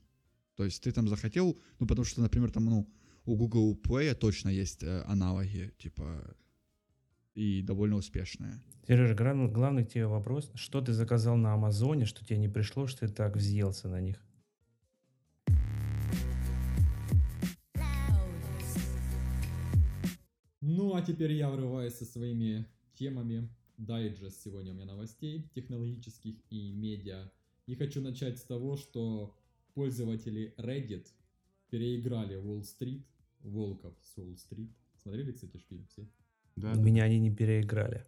То есть ты там захотел, ну потому что, например, там, ну, у Google Play точно есть э, аналоги, типа, и довольно успешные. Сережа, гра- главный тебе вопрос. Что ты заказал на Амазоне, что тебе не пришло, что ты так взъелся на них? Ну, а теперь я врываюсь со своими темами. Дайджест сегодня у меня новостей технологических и медиа. И хочу начать с того, что пользователи Reddit переиграли Wall Street, Волков с Wall Street. Смотрели, кстати, ж фильм все? Да, Меня они не переиграли.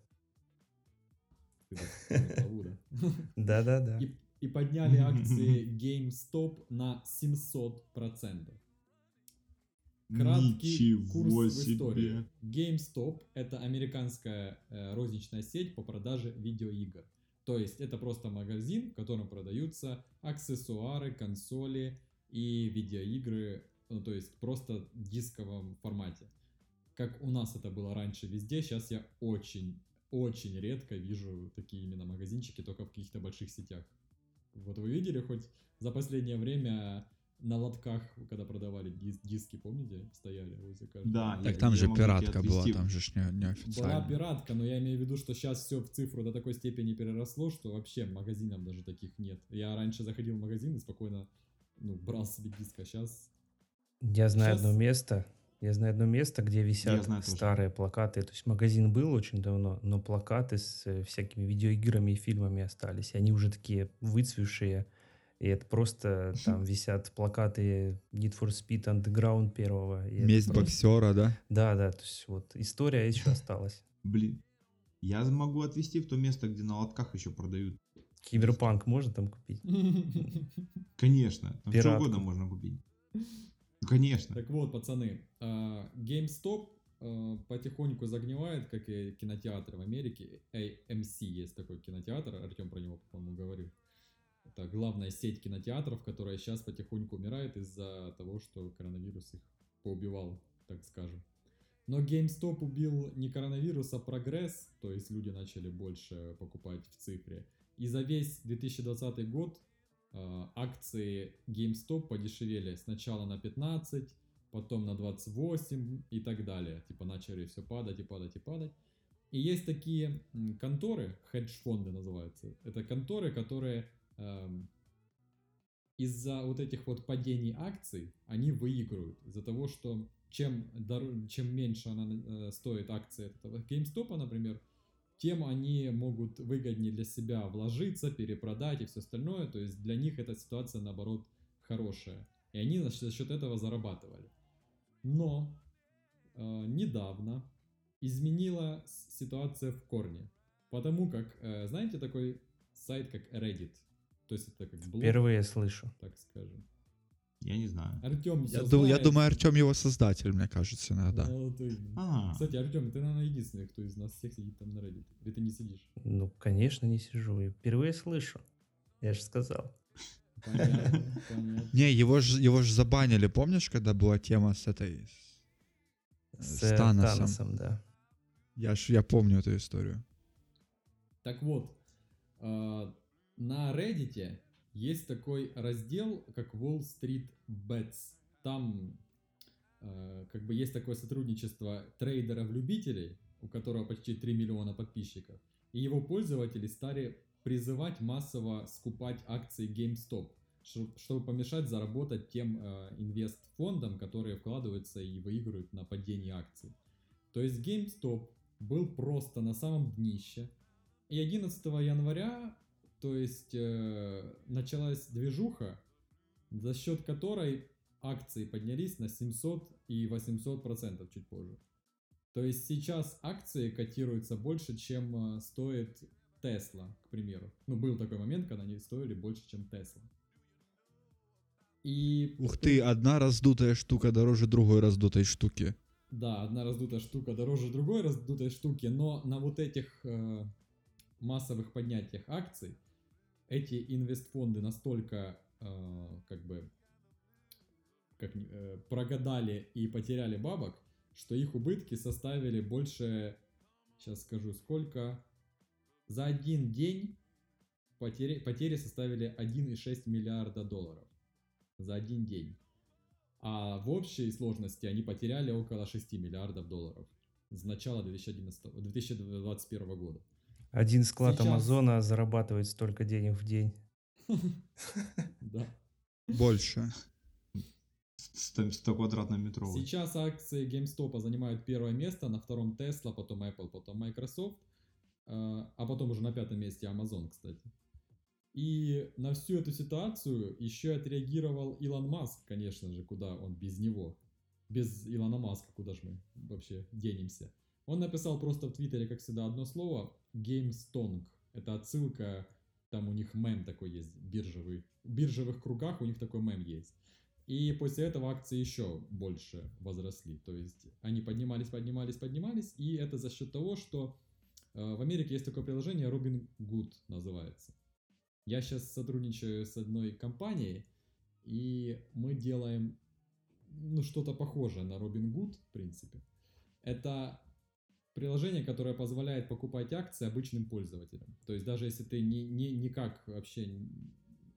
Да? *laughs* Да-да-да. И, подняли акции *laughs* GameStop на 700%. Краткий Ничего курс в себе. истории. GameStop — это американская э, розничная сеть по продаже видеоигр. То есть это просто магазин, в котором продаются аксессуары, консоли и видеоигры, ну, то есть просто в дисковом формате. Как у нас это было раньше везде, сейчас я очень, очень редко вижу такие именно магазинчики, только в каких-то больших сетях. Вот вы видели хоть за последнее время на лотках, когда продавали дис- диски, помните, стояли возле каждого? Да, Так я- там я же пиратка была, там же ж не, Была неофициально. пиратка, но я имею в виду, что сейчас все в цифру до такой степени переросло, что вообще магазинов даже таких нет. Я раньше заходил в магазин и спокойно ну, брал себе диск, а сейчас... Я знаю Щас- одно место. Я знаю одно место, где висят знаю тоже. старые плакаты. То есть магазин был очень давно, но плакаты с э, всякими видеоиграми и фильмами остались. И они уже такие выцвевшие. И это просто *laughs* там висят плакаты Need for Speed Underground первого. Месть просто- боксера, да? Да, да, то есть вот история еще *laughs* осталась. Блин. Я могу отвезти в то место, где на лотках еще продают. Киберпанк можно там купить? *laughs* Конечно. Там что угодно можно купить. Конечно. Так вот, пацаны, а, GameStop а, потихоньку загнивает, как и кинотеатры в Америке. AMC есть такой кинотеатр, Артем про него, по-моему, говорил. Это главная сеть кинотеатров, которая сейчас потихоньку умирает из-за того, что коронавирус их поубивал, так скажем. Но GameStop убил не коронавирус, а прогресс, то есть люди начали больше покупать в цифре. И за весь 2020 год акции GameStop подешевели сначала на 15, потом на 28 и так далее. Типа начали все падать и падать и падать. И есть такие конторы, хедж-фонды называются. Это конторы, которые эм, из-за вот этих вот падений акций они выигрывают. Из-за того, что чем, дор- чем меньше она э, стоит акция этого GameStop, например, тем они могут выгоднее для себя вложиться, перепродать и все остальное. То есть для них эта ситуация, наоборот, хорошая. И они за счет- за счет этого зарабатывали. Но э, недавно изменила ситуация в корне. Потому как, э, знаете, такой сайт, как Reddit. То есть это как блог, Впервые слышу. так скажем. Я не знаю. Артем Я, ду- я думаю, Артем его создатель, мне кажется, иногда. А, Кстати, Артем, ты, наверное, единственный, кто из нас всех сидит там на Reddit. Или ты не сидишь? Ну, конечно, не сижу. И впервые слышу. Я же сказал. Понятно, *laughs* понятно. Не, его же его ж забанили, помнишь, когда была тема с этой... С С э, Таносом. Таносом, да. Я ж я помню эту историю. Так вот, а, на Reddit есть такой раздел, как Wall Street Bets. Там а, как бы есть такое сотрудничество трейдеров-любителей, у которого почти 3 миллиона подписчиков, и его пользователи стали призывать массово скупать акции GameStop, чтобы помешать заработать тем э, инвестфондам, которые вкладываются и выигрывают на падении акций. То есть GameStop был просто на самом днище, и 11 января, то есть э, началась движуха, за счет которой акции поднялись на 700 и 800 процентов чуть позже. То есть сейчас акции котируются больше, чем э, стоит Tesla, к примеру. Ну, был такой момент, когда они стоили больше, чем Tesla. И Ух ты, одна раздутая штука дороже другой раздутой штуки. Да, одна раздутая штука дороже другой раздутой штуки, но на вот этих э, массовых поднятиях акций эти инвестфонды настолько э, как бы как, э, прогадали и потеряли бабок, что их убытки составили больше, сейчас скажу сколько, за один день потери, потери составили 1,6 миллиарда долларов за один день. А в общей сложности они потеряли около 6 миллиардов долларов с начала 2011, 2021 года. Один склад Сейчас- Амазона зарабатывает столько денег в день. Да. Больше. 100, 100 квадратно-метровый. Сейчас акции GameStop занимают первое место, на втором Tesla, потом Apple, потом Microsoft, э, а потом уже на пятом месте Amazon, кстати. И на всю эту ситуацию еще отреагировал Илон Маск, конечно же, куда он без него. Без Илона Маска, куда же мы вообще денемся. Он написал просто в Твиттере, как всегда, одно слово GameStong. Это отсылка, там у них мем такой есть, биржевый. В биржевых кругах у них такой мем есть. И после этого акции еще больше возросли. То есть они поднимались, поднимались, поднимались. И это за счет того, что э, в Америке есть такое приложение Robin Good называется. Я сейчас сотрудничаю с одной компанией, и мы делаем ну, что-то похожее на Robin Good, в принципе. Это приложение, которое позволяет покупать акции обычным пользователям. То есть даже если ты ни, ни, никак вообще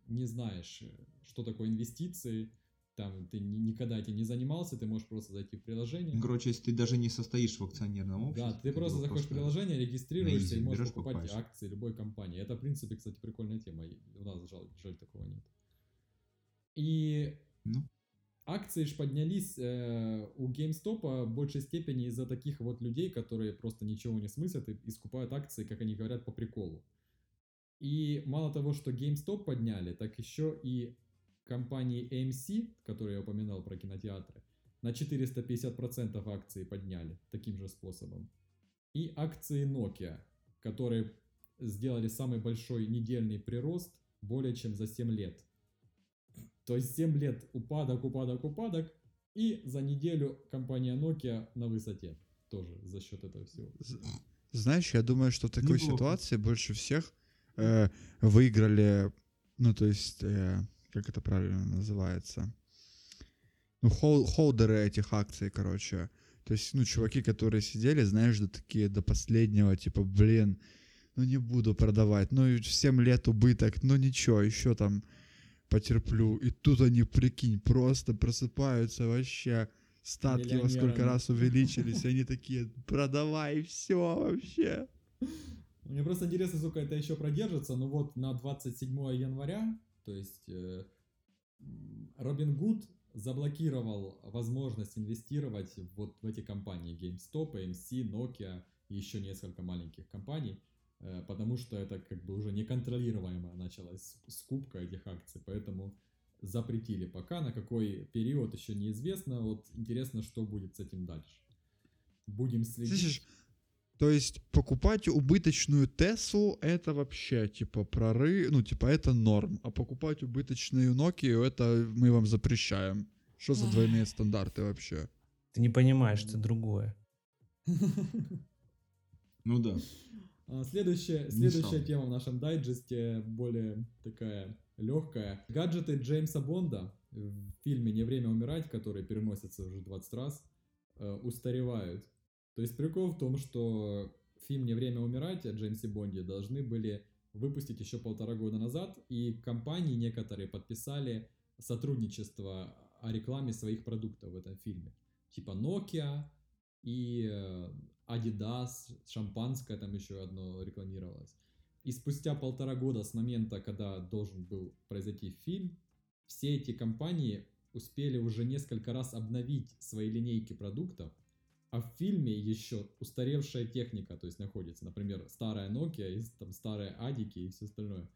не знаешь, что такое инвестиции, там ты ни- никогда этим не занимался, ты можешь просто зайти в приложение. Короче, если ты даже не состоишь в акционерном обществе. Да, ты просто заходишь в приложение, регистрируешься и можешь берешь, покупать покупаешь. акции любой компании. Это, в принципе, кстати, прикольная тема. У нас жаль, жаль такого нет. И Ну. Акции ж поднялись э, у GameStop в большей степени из-за таких вот людей, которые просто ничего не смыслят и, и скупают акции, как они говорят, по приколу. И мало того, что GameStop подняли, так еще и компании AMC, которую я упоминал про кинотеатры, на 450% акции подняли таким же способом. И акции Nokia, которые сделали самый большой недельный прирост более чем за 7 лет. То есть 7 лет упадок, упадок, упадок, и за неделю компания Nokia на высоте. Тоже за счет этого всего. Знаешь, я думаю, что в такой Неплохо. ситуации больше всех э, выиграли, ну, то есть, э, как это правильно называется? Ну, хол- холдеры этих акций, короче. То есть, ну, чуваки, которые сидели, знаешь, до такие, до последнего, типа, блин, ну, не буду продавать, ну, и 7 лет убыток, ну, ничего, еще там потерплю. И тут они, прикинь, просто просыпаются вообще, статки во сколько раз увеличились, и они такие, продавай все вообще. Мне просто интересно, сколько это еще продержится. Ну вот на 27 января, то есть э, Робин Гуд заблокировал возможность инвестировать вот в эти компании GameStop, AMC, Nokia и еще несколько маленьких компаний, потому что это как бы уже неконтролируемая началась скупка этих акций, поэтому запретили пока, на какой период еще неизвестно. Вот интересно, что будет с этим дальше. Будем следить. Слышишь, то есть покупать убыточную Теслу это вообще типа прорыв, ну типа это норм, а покупать убыточную Nokia это мы вам запрещаем. Что за двойные стандарты вообще? Ты не понимаешь, это другое. *laughs* Ну да. А, Следующая, следующая тема в нашем дайджесте более такая легкая. Гаджеты Джеймса Бонда в фильме «Не время умирать», который переносится уже 20 раз, э, устаревают. То есть прикол в том, что фильм «Не время умирать» о Джеймсе Бонде должны были выпустить еще полтора года назад, и компании некоторые подписали сотрудничество о рекламе своих продуктов в этом фильме. Типа Nokia и э, Adidas, шампанское там еще одно рекламировалось. И спустя полтора года с момента, когда должен был произойти фильм, все эти компании успели уже несколько раз обновить свои линейки продуктов, а в фильме еще устаревшая техника, то есть находится, например, старая Nokia, и там старые Адики и все остальное.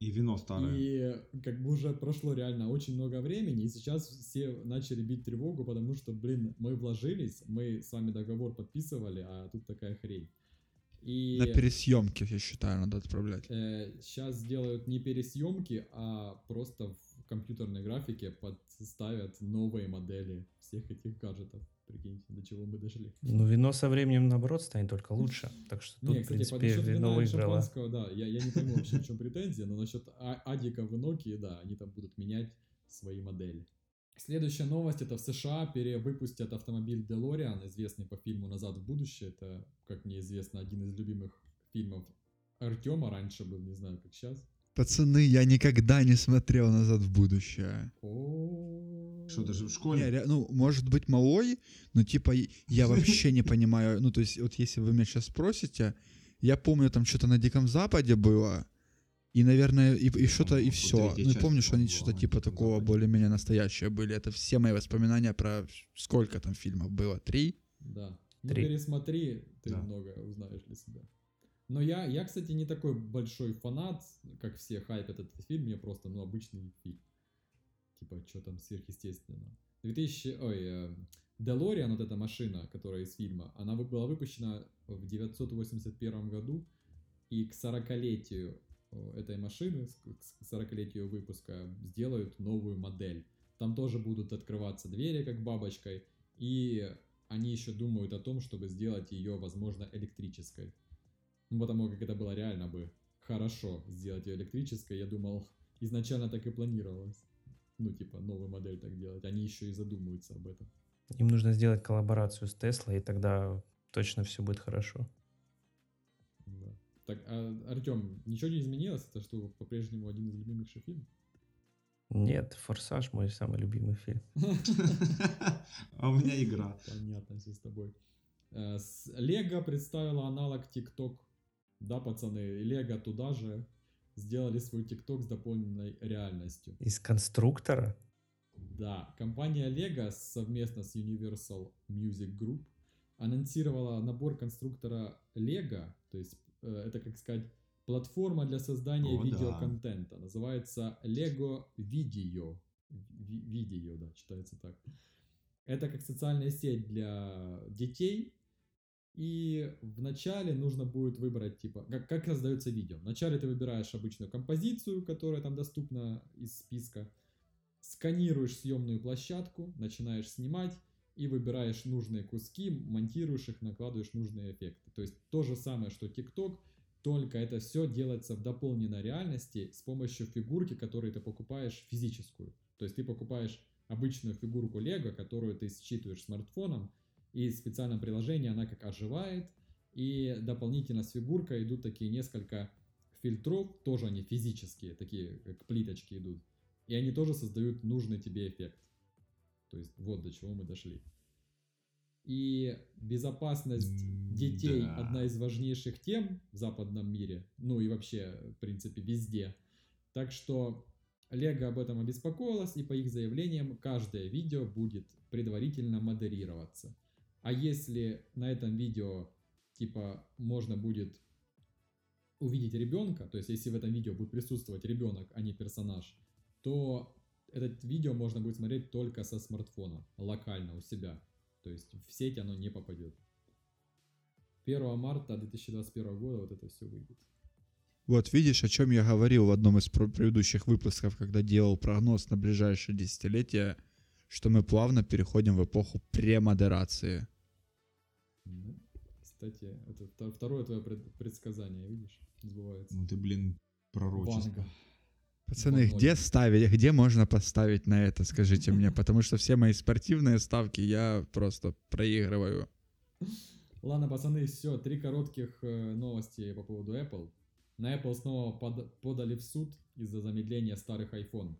И вино старое. И как бы уже прошло реально очень много времени, и сейчас все начали бить тревогу, потому что, блин, мы вложились, мы с вами договор подписывали, а тут такая хрень. И На пересъемке, я считаю, надо отправлять. сейчас сделают не пересъемки, а просто в компьютерной графике подставят новые модели всех этих гаджетов. Прикиньте, до чего мы дошли. Ну, вино со временем, наоборот, станет только лучше. Так что тут, Не, в кстати, по- принципе, вино и выиграло. да, я, я не пойму вообще, в чем претензия, но насчет а- Адика в Nokia, да, они там будут менять свои модели. Следующая новость, это в США перевыпустят автомобиль DeLorean, известный по фильму «Назад в будущее». Это, как мне известно, один из любимых фильмов Артема раньше был, не знаю, как сейчас. Пацаны, я никогда не смотрел назад в будущее. Что, даже в Не, школе? ре- ну, может быть, малой, но типа я вообще не понимаю. Ну, то есть, вот если вы меня сейчас спросите, я помню, там что-то на Диком Западе было, и, наверное, и, и что-то, и все. Ну, помню, что они что-то типа такого более-менее настоящее были. Это все мои воспоминания про сколько там фильмов было? Три? Да. Ну, Три. пересмотри, ты Да. много узнаешь для себя. Но я, я, кстати, не такой большой фанат, как все хайпят этот фильм, мне просто, ну, обычный фильм. Типа, что там сверхъестественного. 2000, ой, э, DeLorean, вот эта машина, которая из фильма, она была выпущена в 981 году, и к 40-летию э, этой машины, к 40-летию выпуска, сделают новую модель. Там тоже будут открываться двери, как бабочкой, и они еще думают о том, чтобы сделать ее, возможно, электрической. Ну, потому как это было реально бы хорошо сделать ее электрической. Я думал, изначально так и планировалось. Ну, типа, новую модель так делать. Они еще и задумаются об этом. Им нужно сделать коллаборацию с Теслой, и тогда точно все будет хорошо. Да. Так, а, Артем, ничего не изменилось? Это что, по-прежнему один из любимых фильмов? Нет, «Форсаж» мой самый любимый фильм. *laughs* А у меня игра. Понятно все с тобой. Э, Лего представила аналог TikTok. Да, пацаны, Лего туда же сделали свой TikTok с дополненной реальностью. Из конструктора? Да, компания Lego совместно с Universal Music Group анонсировала набор конструктора Lego, то есть э, это, как сказать, платформа для создания О, да. видеоконтента. Называется Lego Video. Video, да, читается так. Это как социальная сеть для детей. И вначале нужно будет выбрать, типа, как, как создается видео. Вначале ты выбираешь обычную композицию, которая там доступна из списка сканируешь съемную площадку, начинаешь снимать и выбираешь нужные куски, монтируешь их, накладываешь нужные эффекты. То есть то же самое, что TikTok, только это все делается в дополненной реальности с помощью фигурки, которую ты покупаешь физическую. То есть ты покупаешь обычную фигурку Лего, которую ты считываешь смартфоном, и в специальном приложении она как оживает, и дополнительно с фигуркой идут такие несколько фильтров, тоже они физические, такие как плиточки идут, и они тоже создают нужный тебе эффект. То есть вот до чего мы дошли. И безопасность детей да. одна из важнейших тем в западном мире, ну и вообще, в принципе, везде. Так что Лего об этом обеспокоилась, и по их заявлениям каждое видео будет предварительно модерироваться. А если на этом видео, типа, можно будет увидеть ребенка, то есть если в этом видео будет присутствовать ребенок, а не персонаж, то это видео можно будет смотреть только со смартфона, локально у себя. То есть в сеть оно не попадет. 1 марта 2021 года вот это все выйдет. Вот видишь, о чем я говорил в одном из предыдущих выпусков, когда делал прогноз на ближайшее десятилетие, что мы плавно переходим в эпоху премодерации. Кстати, это вто- второе твое пред- предсказание, видишь, сбывается. Ну ты, блин, пророчество. Ванга. Пацаны, Во где ставить, где можно поставить на это, скажите мне, потому что все мои спортивные ставки я просто проигрываю. Ладно, пацаны, все, три коротких э, новости по поводу Apple. На Apple снова под- подали в суд из-за замедления старых iPhone.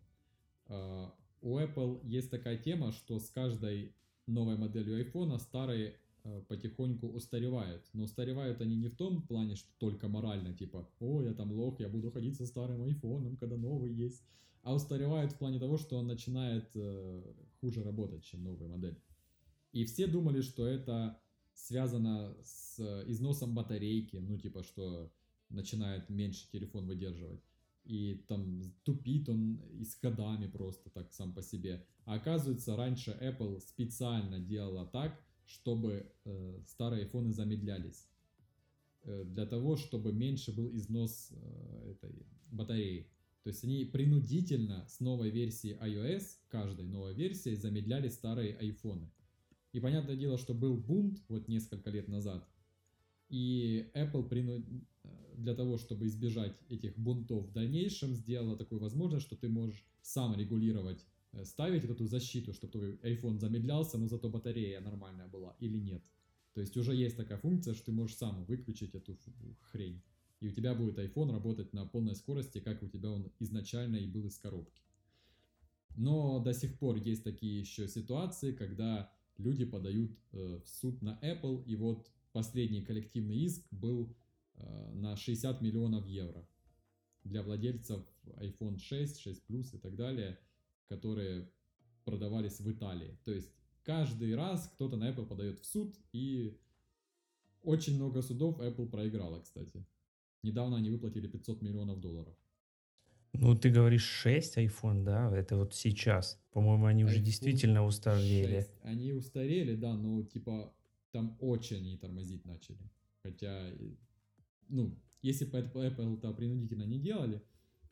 У Apple есть такая тема, что с каждой новой моделью iPhone старые э, потихоньку устаревают. Но устаревают они не в том плане, что только морально, типа, о, я там лох, я буду ходить со старым айфоном, когда новый есть. А устаревают в плане того, что он начинает э, хуже работать, чем новая модель. И все думали, что это связано с износом батарейки, ну типа что начинает меньше телефон выдерживать. И там тупит он и с годами просто так сам по себе. А оказывается, раньше Apple специально делала так, чтобы э, старые айфоны замедлялись. Э, для того, чтобы меньше был износ э, этой батареи. То есть они принудительно с новой версии iOS, каждой новой версии, замедляли старые айфоны. И понятное дело, что был бунт вот несколько лет назад, и Apple прину... для того, чтобы избежать этих бунтов в дальнейшем, сделала такую возможность, что ты можешь сам регулировать, э, ставить эту защиту, чтобы твой iPhone замедлялся, но зато батарея нормальная была или нет. То есть уже есть такая функция, что ты можешь сам выключить эту хрень. И у тебя будет iPhone работать на полной скорости, как у тебя он изначально и был из коробки. Но до сих пор есть такие еще ситуации, когда люди подают э, в суд на Apple, и вот последний коллективный иск был на 60 миллионов евро для владельцев iPhone 6, 6 Plus и так далее, которые продавались в Италии. То есть каждый раз кто-то на Apple подает в суд, и очень много судов Apple проиграла, кстати. Недавно они выплатили 500 миллионов долларов. Ну, ты говоришь 6 iPhone, да? Это вот сейчас. По-моему, они уже iPhone действительно устарели. 6. Они устарели, да, но типа там очень они тормозить начали. Хотя, ну, если бы это Apple это принудительно не делали,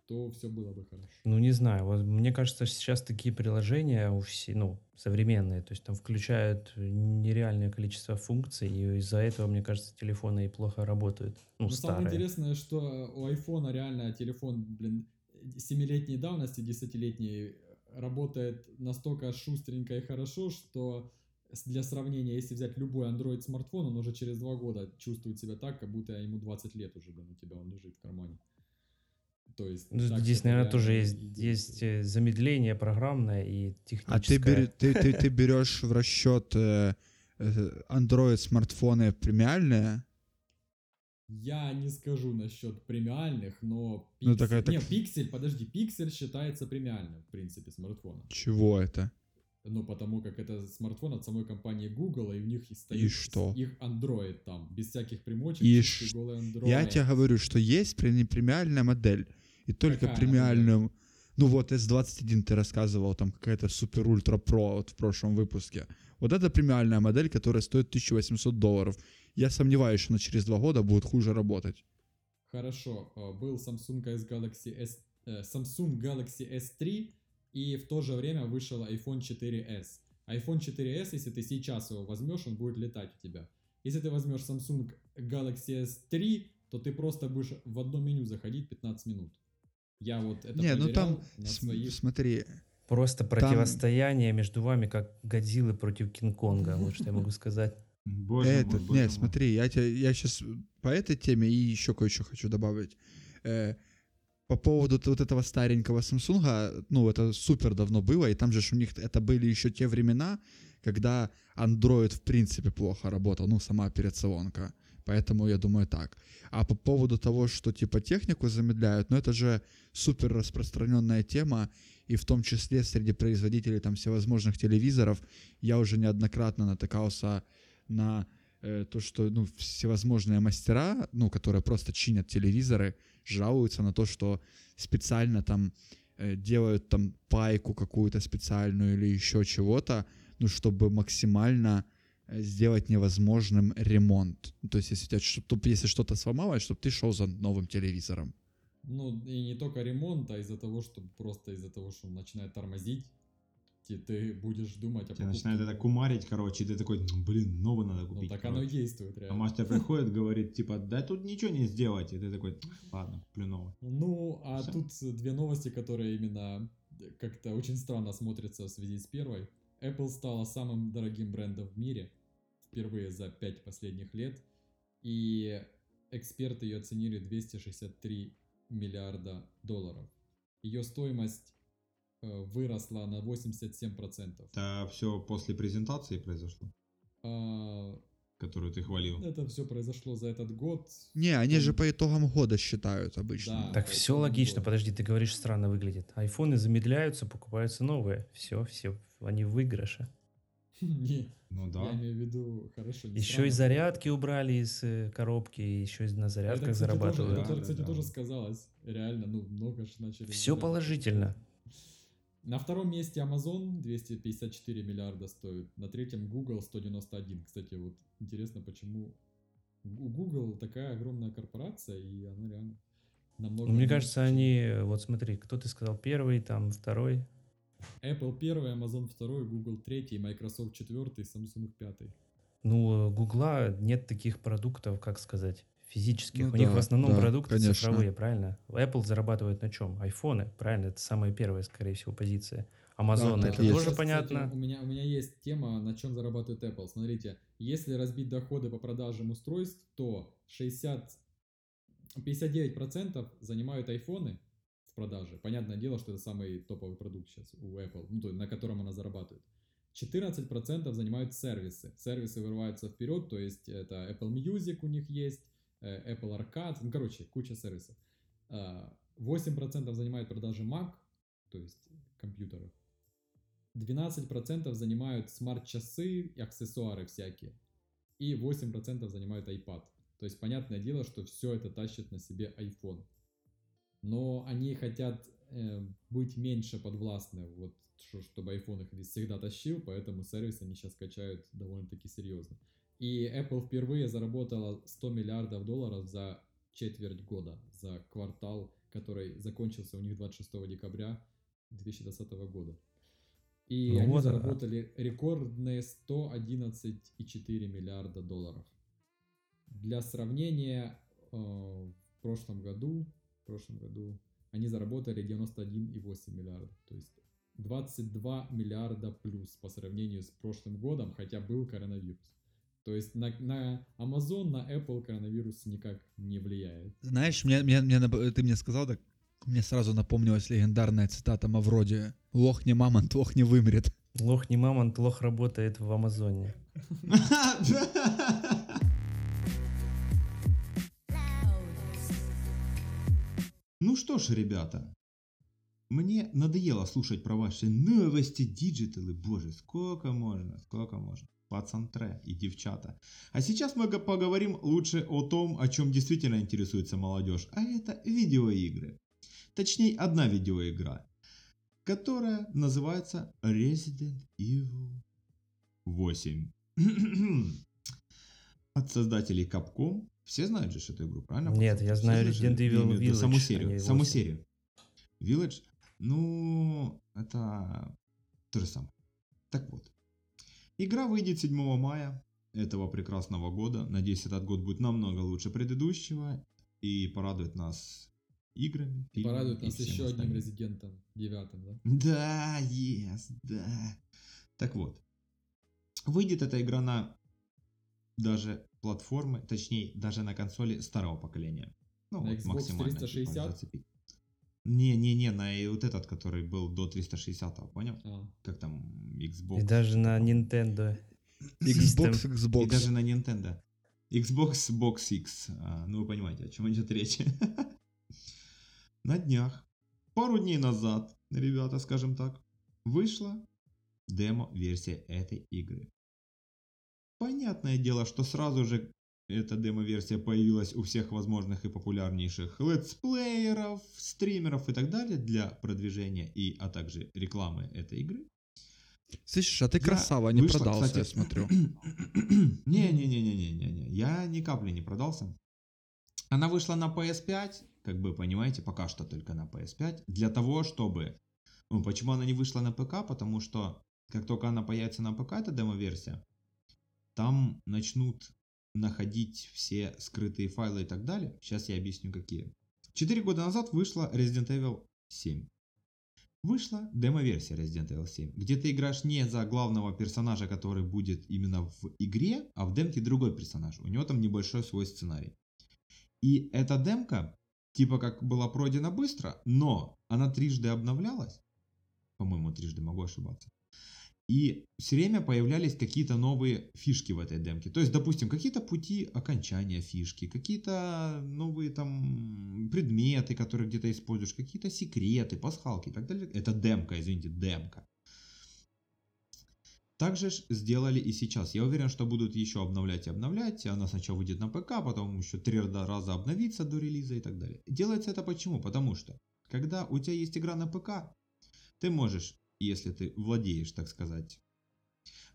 то все было бы хорошо. Ну, не знаю. Вот мне кажется, сейчас такие приложения у все, ну, современные, то есть там включают нереальное количество функций, и из-за этого, мне кажется, телефоны и плохо работают. Ну, Но самое старые. интересное, что у айфона реально телефон, блин, 7-летней давности, 10-летней, работает настолько шустренько и хорошо, что для сравнения, если взять любой Android смартфон, он уже через два года чувствует себя так, как будто ему 20 лет уже, блин, у тебя он лежит в кармане. То есть... Ну, так здесь, наверное, тоже есть, есть э, замедление программное и А ты, техническое. бери- ты, ты, ты берешь в расчет э, э, Android смартфоны премиальные? Я не скажу насчет премиальных, но... Ну, Pixel- такая так- Не, пиксель, подожди, пиксель считается премиальным, в принципе, смартфоном. Чего это? Ну, потому как это смартфон от самой компании Google, и у них и стоит что? их Android там, без всяких примочек, И ш- голый Android. Я тебе говорю, что есть пре- премиальная модель. И только Какая премиальную... Ну вот S21 ты рассказывал, там какая-то супер ультра про вот в прошлом выпуске. Вот это премиальная модель, которая стоит 1800 долларов. Я сомневаюсь, что она через два года будет хуже работать. Хорошо, э, был Samsung S Galaxy S, э, Samsung Galaxy S3, и в то же время вышел iPhone 4s. iPhone 4s, если ты сейчас его возьмешь, он будет летать у тебя. Если ты возьмешь Samsung Galaxy S3, то ты просто будешь в одно меню заходить 15 минут. Я вот это Не, ну там, на своих... смотри, Просто противостояние между вами, как Годзиллы против Кинг-Конга. Вот что я могу сказать. Боже мой, Этот, боже не, мой. смотри, я, тебя, я сейчас по этой теме и еще кое-что хочу добавить. Э, по поводу вот этого старенького Samsung, ну, это супер давно было, и там же у них это были еще те времена, когда Android в принципе плохо работал, ну, сама операционка. Поэтому я думаю так. А по поводу того, что типа технику замедляют, ну это же супер распространенная тема, и в том числе среди производителей там всевозможных телевизоров я уже неоднократно натыкался на э, то, что ну, всевозможные мастера, ну, которые просто чинят телевизоры, жалуются на то, что специально там э, делают там пайку какую-то специальную или еще чего-то, ну, чтобы максимально э, сделать невозможным ремонт. То есть, если, у если что-то сломалось, чтобы ты шел за новым телевизором. Ну, и не только ремонт, а из-за того, что просто из-за того, что он начинает тормозить, те- ты будешь думать о покупке. начинает это кумарить, короче, и ты такой, «Ну, блин, новый надо Ну, купить. так оно и короче». действует, А реально. мастер *laughs* приходит, говорит, типа, да тут ничего не сделать. И ты такой, ладно, плюново. Ну, а Всё. тут две новости, которые именно как-то очень странно смотрятся в связи с первой. Apple стала самым дорогим брендом в мире впервые за пять последних лет, и эксперты ее оценили 263 миллиарда долларов. Ее стоимость выросла на 87%. Это все после презентации произошло, А, которую ты хвалил. это все произошло за этот год. Не, они же Он- по итогам года считают обычно. Да. Так все логично. года. Подожди, ты говоришь, странно выглядит. Айфоны замедляются, покупаются новые. Все, все, они в выигрыше. *laughs* Не, Ну я да. имею в виду, хорошо. Еще странно. и зарядки убрали из э, коробки, еще и на Это, зарядках кстати, тоже, зарабатывают. это, Да, кстати, да, тоже да. сказалось. Реально, ну, много ж начали. Все положительно. На втором месте Amazon 254 миллиарда стоит. На третьем Google 191. Кстати, вот интересно, почему у Google такая огромная корпорация, и она реально намного Мне кажется, они, вот смотри, кто ты сказал первый, там второй. Apple первый, Amazon второй, Google третий, Microsoft четвертый, Samsung пятый. Ну, Гугла нет таких продуктов, как сказать, физических. Ну у них да, в основном да, продукты конечно. цифровые, правильно? Apple зарабатывает на чем? Айфоны, правильно? Это самая первая, скорее всего, позиция. Amazon так это есть. тоже Сейчас, кстати, понятно. у, меня, у меня есть тема, на чем зарабатывает Apple. Смотрите, если разбить доходы по продажам устройств, то 60, 59% занимают айфоны в продаже. Понятное дело, что это самый топовый продукт сейчас у Apple, ну, то, на котором она зарабатывает. 14% занимают сервисы. Сервисы вырываются вперед, то есть это Apple Music у них есть, Apple Arcade, ну, короче, куча сервисов. А, 8% занимает продажи Mac, то есть компьютеров. 12% занимают смарт-часы и аксессуары всякие. И 8% занимают iPad. То есть, понятное дело, что все это тащит на себе iPhone. Но они хотят э, быть меньше подвластны, вот, что- чтобы iPhone их всегда тащил, поэтому сервис они сейчас качают довольно-таки серьезно. И Apple впервые заработала 100 миллиардов долларов за четверть года, за квартал, который закончился у них 26 декабря 2020 года. И Ну они вот, заработали рекордные 111,4 миллиарда долларов. Для сравнения, э, в прошлом году, в прошлом году они заработали 91,8 миллиарда. То есть 22 миллиарда плюс по сравнению с прошлым годом, хотя был коронавирус. То есть на, на Amazon, на Apple коронавирус никак не влияет. Знаешь, мне, мне, мне ты мне сказал так, мне сразу напомнилась легендарная цитата Мавроди. Лох не мамонт, лох не вымрет. Лох не мамонт, лох работает в Амазоне. Ну что ж, ребята, мне надоело слушать про ваши новости, диджиталы. Боже, сколько можно, сколько можно. Пацантре и девчата. А сейчас мы поговорим лучше о том, о чем действительно интересуется молодежь. А это видеоигры. Точнее, одна видеоигра, которая называется Resident Evil 8. *clears throat* От создателей Capcom. Все знают же эту игру, правильно? Нет, я знаю? Resident Evil Саму Village, серию. а не Саму 8. серию. Village, ну, это то же самое. Так вот. Игра выйдет 7 мая этого прекрасного года. Надеюсь, этот год будет намного лучше предыдущего и порадует нас играми, фильмами Порадует и нас еще одним остальным. резидентом, девятым, да? Да, yes, да. Так вот. Выйдет эта игра на даже платформы, точнее, даже на консоли старого поколения. Ну, На вот Xbox максимально, типа, 360? зацепить. Не-не-не, на и вот этот, который был до 360, понял? А, Как там, Xbox. И даже на Nintendo. Xbox. Xbox. И даже на Nintendo. Xbox Box X. А, ну, вы понимаете, о чем идет речь. *laughs* На днях, пару дней назад, ребята, скажем так, вышла демо-версия этой игры. Понятное дело, что сразу же эта демо-версия появилась у всех возможных и популярнейших летсплееров, стримеров и так далее для продвижения и, а также рекламы этой игры. Слышишь, а ты Я красава, не вышла, продался, кстати, я смотрю. *clears throat* Не-не-не-не-не-не, я ни капли не продался. Она вышла на PS5, как бы понимаете, пока что только на PS5, для того, чтобы... Ну, почему она не вышла на ПК? Потому что, как только она появится на ПК, эта демо-версия, там начнут находить все скрытые файлы и так далее. Сейчас я объясню, какие. Четыре года назад вышла Resident Evil 7. Вышла демо-версия Resident Evil 7, где ты играешь не за главного персонажа, который будет именно в игре, а в демке другой персонаж. У него там небольшой свой сценарий. И эта демка, типа как была пройдена быстро, но она трижды обновлялась. По-моему, трижды, могу ошибаться. И все время появлялись какие-то новые фишки в этой демке. То есть, допустим, какие-то пути окончания фишки, какие-то новые там предметы, которые где-то используешь, какие-то секреты, пасхалки и так далее. Это демка, извините, демка. Также сделали и сейчас. Я уверен, что будут еще обновлять и обновлять. Она сначала выйдет на ПК, потом еще три раза обновится до релиза и так далее. Делается это почему? Потому что, когда у тебя есть игра на ПК, ты можешь, если ты владеешь, так сказать,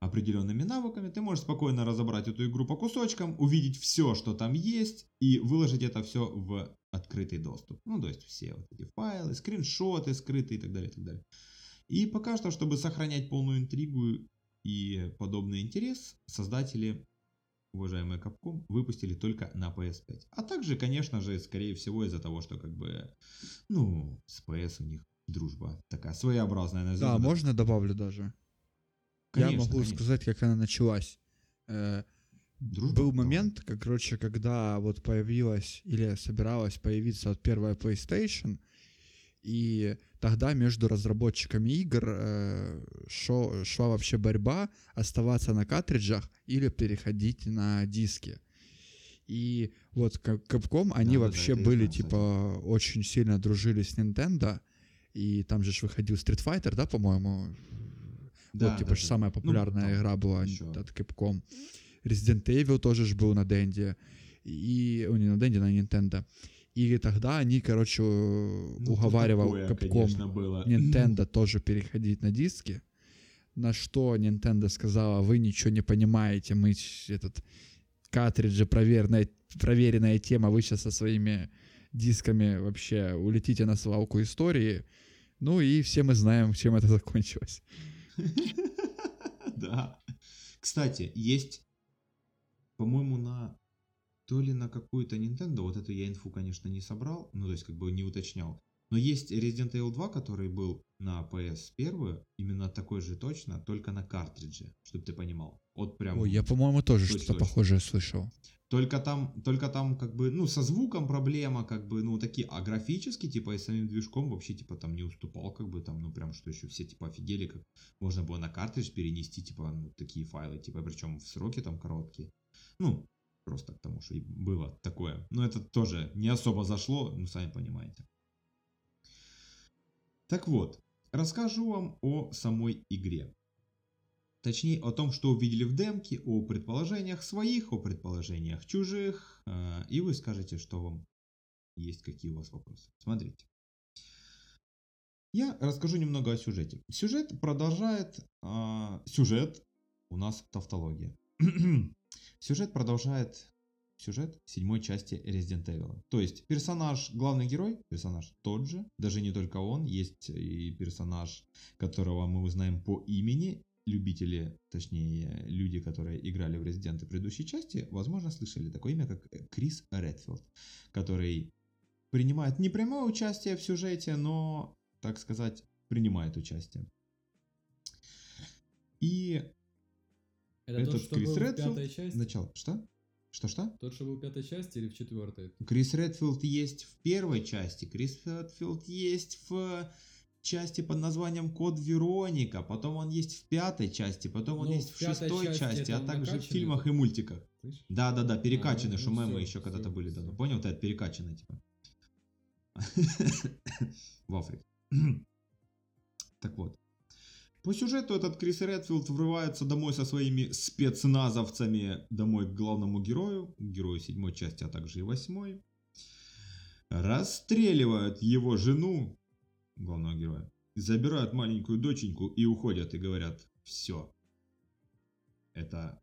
определенными навыками, ты можешь спокойно разобрать эту игру по кусочкам, увидеть все, что там есть, и выложить это все в открытый доступ. Ну, то есть все вот эти файлы, скриншоты скрытые и так далее, и так далее. И пока что, чтобы сохранять полную интригу и подобный интерес, создатели, уважаемые Capcom, выпустили только на PS5. А также, конечно же, скорее всего из-за того, что как бы, ну, с PS у них дружба такая своеобразная. назовем Да, можно добавлю даже? я Конечно, могу конечно. сказать, как она началась. Э, Дружба? Был момент, как, короче, когда вот появилась или собиралась появиться вот первая PlayStation, и тогда между разработчиками игр э, шо- шла вообще борьба оставаться на картриджах или переходить на диски. И вот Cap- Capcom, они Да-да-да, вообще я были, знаю, кстати. типа, очень сильно дружили с Nintendo, и там же ж выходил Street Fighter, да, по-моему? Да, вот, типа, да, ж да. самая Ну, популярная там игра была ещё. от Capcom. Resident Evil тоже ж был на Денде. И, о, не на Денде, на Nintendo. И тогда они, короче, Ну, уговаривал такое, Capcom, конечно, было. Nintendo тоже переходить на диски. На что Nintendo сказала, вы ничего не понимаете, мы этот картриджи проверенная, проверенная тема, вы сейчас со своими дисками вообще улетите на свалку истории. Ну и все мы знаем, чем это закончилось. *laughs* Да. Кстати, есть, по-моему, на то ли на какую-то Nintendo, вот эту я инфу, конечно, не собрал, ну, то есть, как бы не уточнял. Но есть Resident Evil 2, который был на PS1, именно такой же точно, только на картридже, чтобы ты понимал. Вот прям. Ой, я, по-моему, тоже что-то похожее слышал. Только там, только там как бы, ну, со звуком проблема, как бы, ну, такие, а графически, типа, и самим движком вообще, типа, там не уступал, как бы, там, ну, прям, что еще все, типа, офигели, как можно было на картридж перенести, типа, ну, такие файлы, типа, причем в сроки там короткие. Ну, просто к тому, что и было такое. Но это тоже не особо зашло, ну, сами понимаете. Так вот, расскажу вам о самой игре. Точнее, о том, что увидели в демке, о предположениях своих, о предположениях чужих, э, и вы скажете, что вам есть, какие у вас вопросы. Смотрите. Я расскажу немного о сюжете. Сюжет продолжает... а, сюжет... У нас тавтология. *clears throat* сюжет продолжает сюжет седьмой части Resident Evil. То есть персонаж, главный герой, персонаж тот же, даже не только он, есть и персонаж, которого мы узнаем по имени. Любители, точнее, люди, которые играли в Resident предыдущей части, возможно, слышали такое имя, как Крис Редфилд, который принимает не прямое участие в сюжете, но, так сказать, принимает участие. И Это этот тот, что Крис был в Редфилд пятой части? начало. Что? Что-что? Тот, что был в пятой части или в четвертой? Крис Редфилд есть в первой части, Крис Редфилд есть в части под названием Код Вероника, потом он есть в пятой части, потом он Ну, есть в шестой части а также в фильмах и мультиках. Да-да-да, перекачанный, А, что ну мемы всё, еще когда-то были всё. давно. Понял, вот это перекачанный, типа. *laughs* В Африке. *clears throat* Так вот. По сюжету этот Крис Редфилд врывается домой со своими спецназовцами домой к главному герою, герою седьмой части, а также и восьмой. Расстреливают его жену, главного героя, забирают маленькую доченьку и уходят, и говорят, все. Это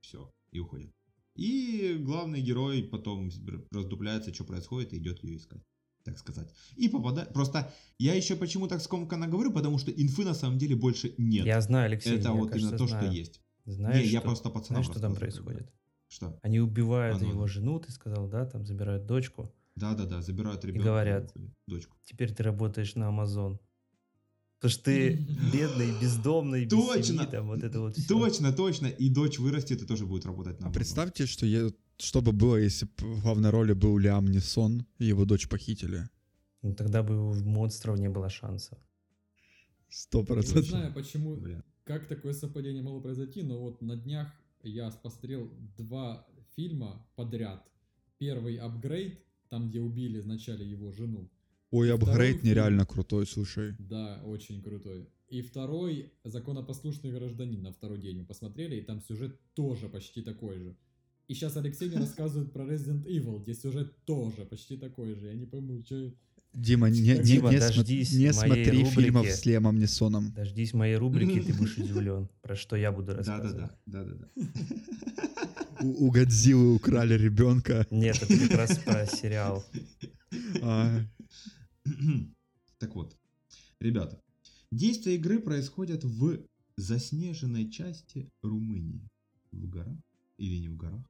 все. И уходят. И главный герой потом раздупляется, что происходит, и идет ее искать. Так сказать. И попадает... Просто я еще почему так скомканно говорю, потому что инфы на самом деле больше нет. Я знаю, Алексей, Это я, вот кажется, именно то, знаю. что есть. Знаешь, Не, я что- просто пацанам Знаешь, что там происходит? Что? Они убивают А ну. его жену, ты сказал, да, там забирают дочку. Да-да-да, забирают ребенка. говорят. Дочку. Теперь ты работаешь на Amazon. Потому что ты *laughs* бедный, бездомный, без Точно! семьи, там вот это вот всё. Точно, точно. И дочь вырастет и тоже будет работать на А Amazon. представьте, что, я, что бы было, если бы в главной роли был Лиам Нисон, и его дочь похитили. Ну, тогда бы у монстров не было шансов. Сто Не процентов. знаю, почему, Бля. как такое совпадение могло произойти, но вот на днях я посмотрел два фильма подряд. Первый «Апгрейд», там, где убили вначале его жену. Ой, апгрейд нереально крутой, слушай. Да, очень крутой. И второй «Законопослушный гражданин» на второй день мы посмотрели, и там сюжет тоже почти такой же. И сейчас Алексей мне рассказывает про Resident Evil, где сюжет тоже почти такой же. Я не пойму, что... Дима, не, не, Дима, не, дождись не смотри рубрики. фильмов с Лиамом Нисоном. Дождись моей рубрики, ты будешь удивлен, про что я буду *laughs* рассказывать. Да-да-да. У, Годзиллы украли ребенка. Нет, это как раз про сериал. А, Так вот, ребята, действия игры происходят в заснеженной части Румынии. В горах или не в горах?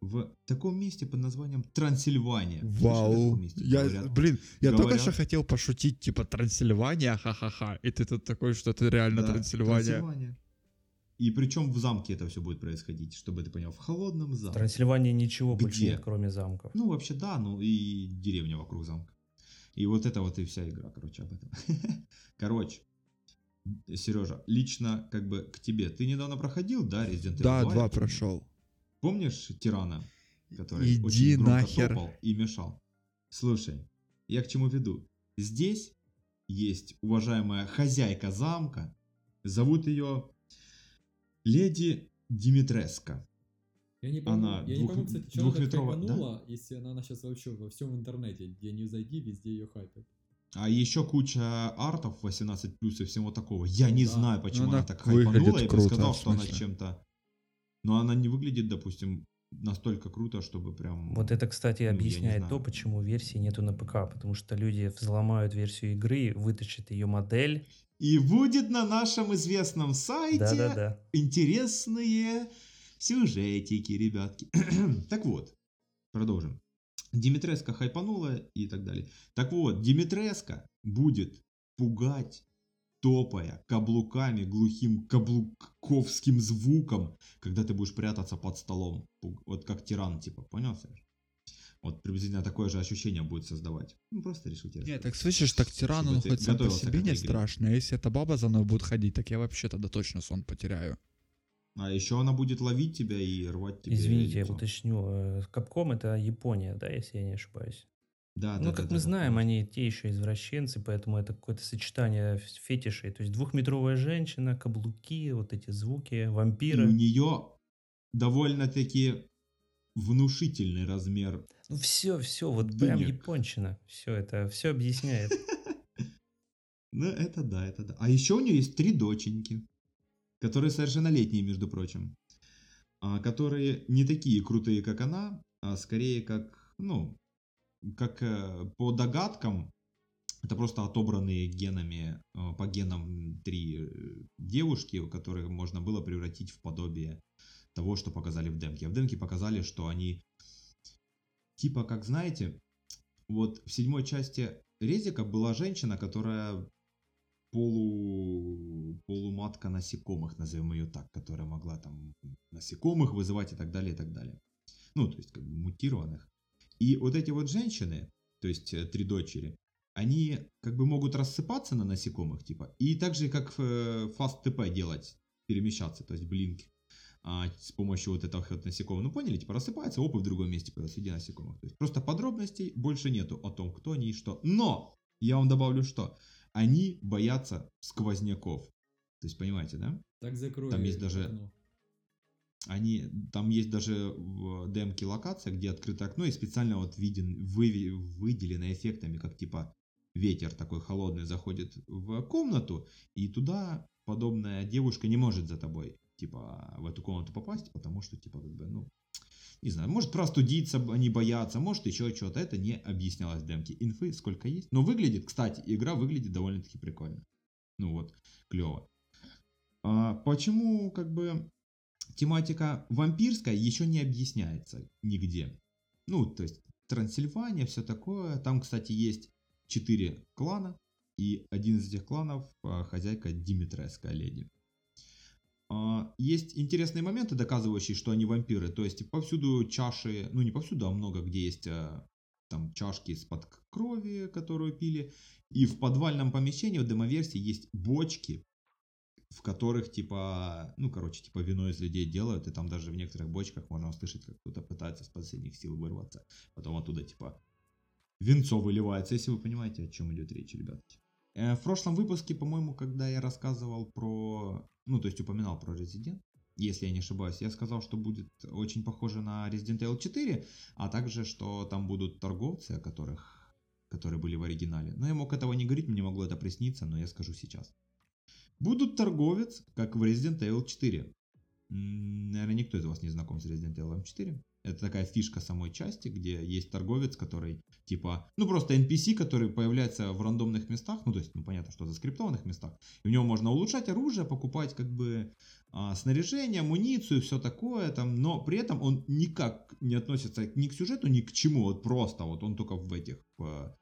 В таком месте под названием Трансильвания. Вау. месте? Я, Говорят. блин, я только что хотел пошутить, типа, Трансильвания, ха-ха-ха. И ты тут такой, что это реально Да, Трансильвания. И причем в замке это все будет происходить, чтобы ты понял, в холодном В замке. Трансильвании ничего больше нет, кроме замков. Ну, вообще, да, ну и деревня вокруг замка. И вот это вот и вся игра, короче, об этом. *laughs* Короче, Сережа, лично как бы к тебе. Ты недавно проходил, да, Resident Evil Да, 2? два прошел. Помнишь тирана, который Иди очень громко нахер. топал и мешал? Слушай, я к чему веду? Здесь есть уважаемая хозяйка замка, зовут ее леди Димитреска. Я не пойму, Она я не двух- пойму, кстати, что она так двухметровая, да? хайпанула, если она, она сейчас вообще во всем интернете, где не зайди, везде ее хайпят. А еще куча артов 18 плюс и всего такого. Я не Да. знаю, почему Она она, так хайпанула. Я бы сказал, что она чем-то... Но она не выглядит, допустим, настолько круто, чтобы прям... Вот это, кстати, Ну, объясняет знаю. то, почему версии нету на ПК. Потому что люди взломают версию игры, вытащат ее модель. И будет на нашем известном сайте Да-да-да. интересные сюжетики, ребятки. *clears throat* так вот, продолжим. Димитреска хайпанула и так далее. Так вот, Димитреска будет пугать, топая каблуками, глухим каблуковским звуком, когда ты будешь прятаться под столом. Вот как тиран, типа, понял, Сереж? Вот приблизительно такое же ощущение будет создавать. Ну, просто решил тебе Не, рассказать. так слышишь, так тиран, Чтобы он хоть сам по себе не страшно. А если эта баба за мной будет ходить, так я вообще тогда точно сон потеряю. А еще она будет ловить тебя и рвать тебе Извините, я уточню. э, Капком это Япония, да, если я не ошибаюсь. Да, ну, да, как да, мы да, знаем, да. они те еще извращенцы, поэтому это какое-то сочетание фетишей. То есть двухметровая женщина, каблуки, вот эти звуки, И вампиры. у нее довольно-таки внушительный размер. Ну все, все, вот прям денег. япончина. Все это, все объясняет. *laughs* Ну, это да, это да. А еще у нее есть три доченьки, которые совершеннолетние, между прочим. а, Которые не такие крутые, как она, а скорее как, ну, как э, по догадкам, это просто отобранные генами, э, по генам три э, девушки, которых можно было превратить в подобие того, что показали в демке. А в демке показали, что они типа, как знаете, вот в седьмой части Резика была женщина, которая полу... полуматка насекомых, назовем ее так, которая могла там насекомых вызывать и так далее, и так далее. Ну, то есть, как бы мутированных. И вот эти вот женщины, то есть э, три дочери, они как бы могут рассыпаться на насекомых, типа, и так же, как в Fast TP делать, перемещаться, то есть блинки а, с помощью вот этого вот насекомых. Ну, поняли, типа, рассыпается, оп, и в другом месте появилось среди насекомых. То есть просто подробностей больше нету о том, кто они и что. Но, я вам добавлю что, они боятся сквозняков. То есть, понимаете, да? Так закрой Там есть даже- окно. Они, там есть даже в демке локация, где открыто окно и специально вот виден, выви- выделено эффектами, как типа ветер такой холодный заходит в комнату, и туда подобная девушка не может за тобой, типа, в эту комнату попасть, потому что, типа, как бы, ну, не знаю, может простудиться, они боятся, может еще что-то, это не объяснялось в демке. Инфы сколько есть, но выглядит, кстати, игра выглядит довольно-таки прикольно. Ну вот, клево. А почему, как бы, тематика вампирская еще не объясняется нигде. Ну, то есть Трансильвания, все такое. Там, кстати, есть четыре клана, и один из этих кланов а, хозяйка Димитреская леди. А, Есть интересные моменты, доказывающие, что они вампиры. То есть повсюду чаши, ну не повсюду, а много где есть а, там чашки из-под крови, которую пили. И в подвальном помещении в демоверсии есть бочки, в которых типа, ну короче, типа вино из людей делают, и там даже в некоторых бочках можно услышать, как кто-то пытается с последних сил вырваться. Потом оттуда типа винцо выливается, если вы понимаете, о чем идет речь, ребятки. Э, В прошлом выпуске, по-моему, когда я рассказывал про, ну то есть упоминал про Resident, если я не ошибаюсь, я сказал, что будет очень похоже на Resident Evil 4, а также, что там будут торговцы, о которых которые были в оригинале. Но я мог этого не говорить, мне могло это присниться, но я скажу сейчас. Будут торговец, как в Resident Evil 4. М, Наверное, никто из вас не знаком с Resident Evil 4. Это такая фишка самой части, где есть торговец, который типа, ну просто NPC, который появляется в рандомных местах, ну то есть, ну понятно, что за скриптованных местах. И в него можно улучшать оружие, покупать как бы а, снаряжение, амуницию, все такое там, но при этом он никак не относится ни к сюжету, ни к чему, вот просто вот он только в этих, в,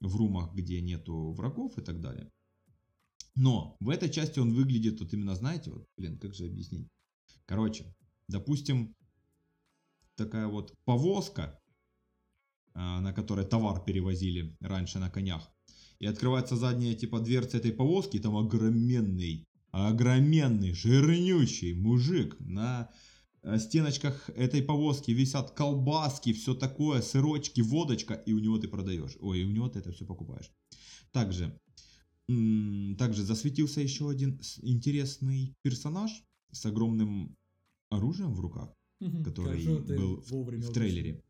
в румах, где нету врагов и так далее. Но в этой части он выглядит вот именно, знаете, вот, блин, как же объяснить? Короче, допустим, такая вот повозка, а, на которой товар перевозили раньше на конях. И открывается задняя типа дверца этой повозки, и там огроменный, огроменный, жирнючий мужик на э, стеночках этой повозки висят колбаски, все такое, сырочки, водочка, и у него ты продаешь. Ой, и у него ты это все покупаешь. Также, также засветился еще один интересный персонаж с огромным оружием в руках который был в, трейлере.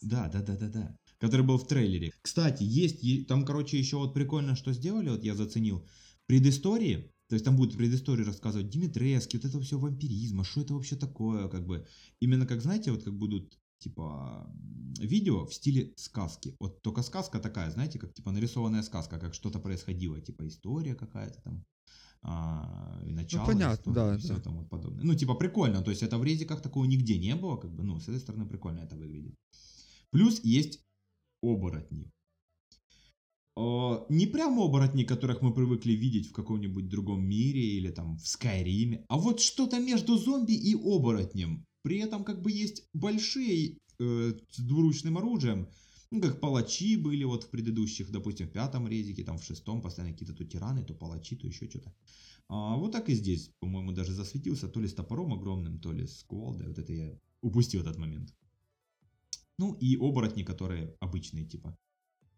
Да, да, да, да, да. Который был в трейлере. Кстати, есть, там, короче, еще вот прикольно, что сделали, вот я заценил. Предыстории, то есть там будут предыстории рассказывать Димитревский, вот это все вампиризм, а что это вообще такое, как бы. Именно как, знаете, вот как будут, типа, видео в стиле сказки. Вот только сказка такая, знаете, как, типа, нарисованная сказка, как что-то происходило, типа, история какая-то там а, и начало, ну, понятно, истории, да, и все да. тому подобное. Ну, типа, прикольно, то есть это в резиках такого нигде не было, как бы, ну, с этой стороны прикольно это выглядит. Плюс есть оборотни. О, не прям оборотни, которых мы привыкли видеть в каком-нибудь другом мире или там в Скайриме, а вот что-то между зомби и оборотнем. При этом как бы есть большие э, с двуручным оружием, ну, как палачи были вот в предыдущих, допустим, в пятом резике, там в шестом, постоянно какие-то то тираны, то палачи, то еще что-то. А вот так и здесь, по-моему, даже засветился то ли с топором огромным, то ли с кувалдой. Вот это я упустил этот момент. Ну и оборотни, которые обычные типа,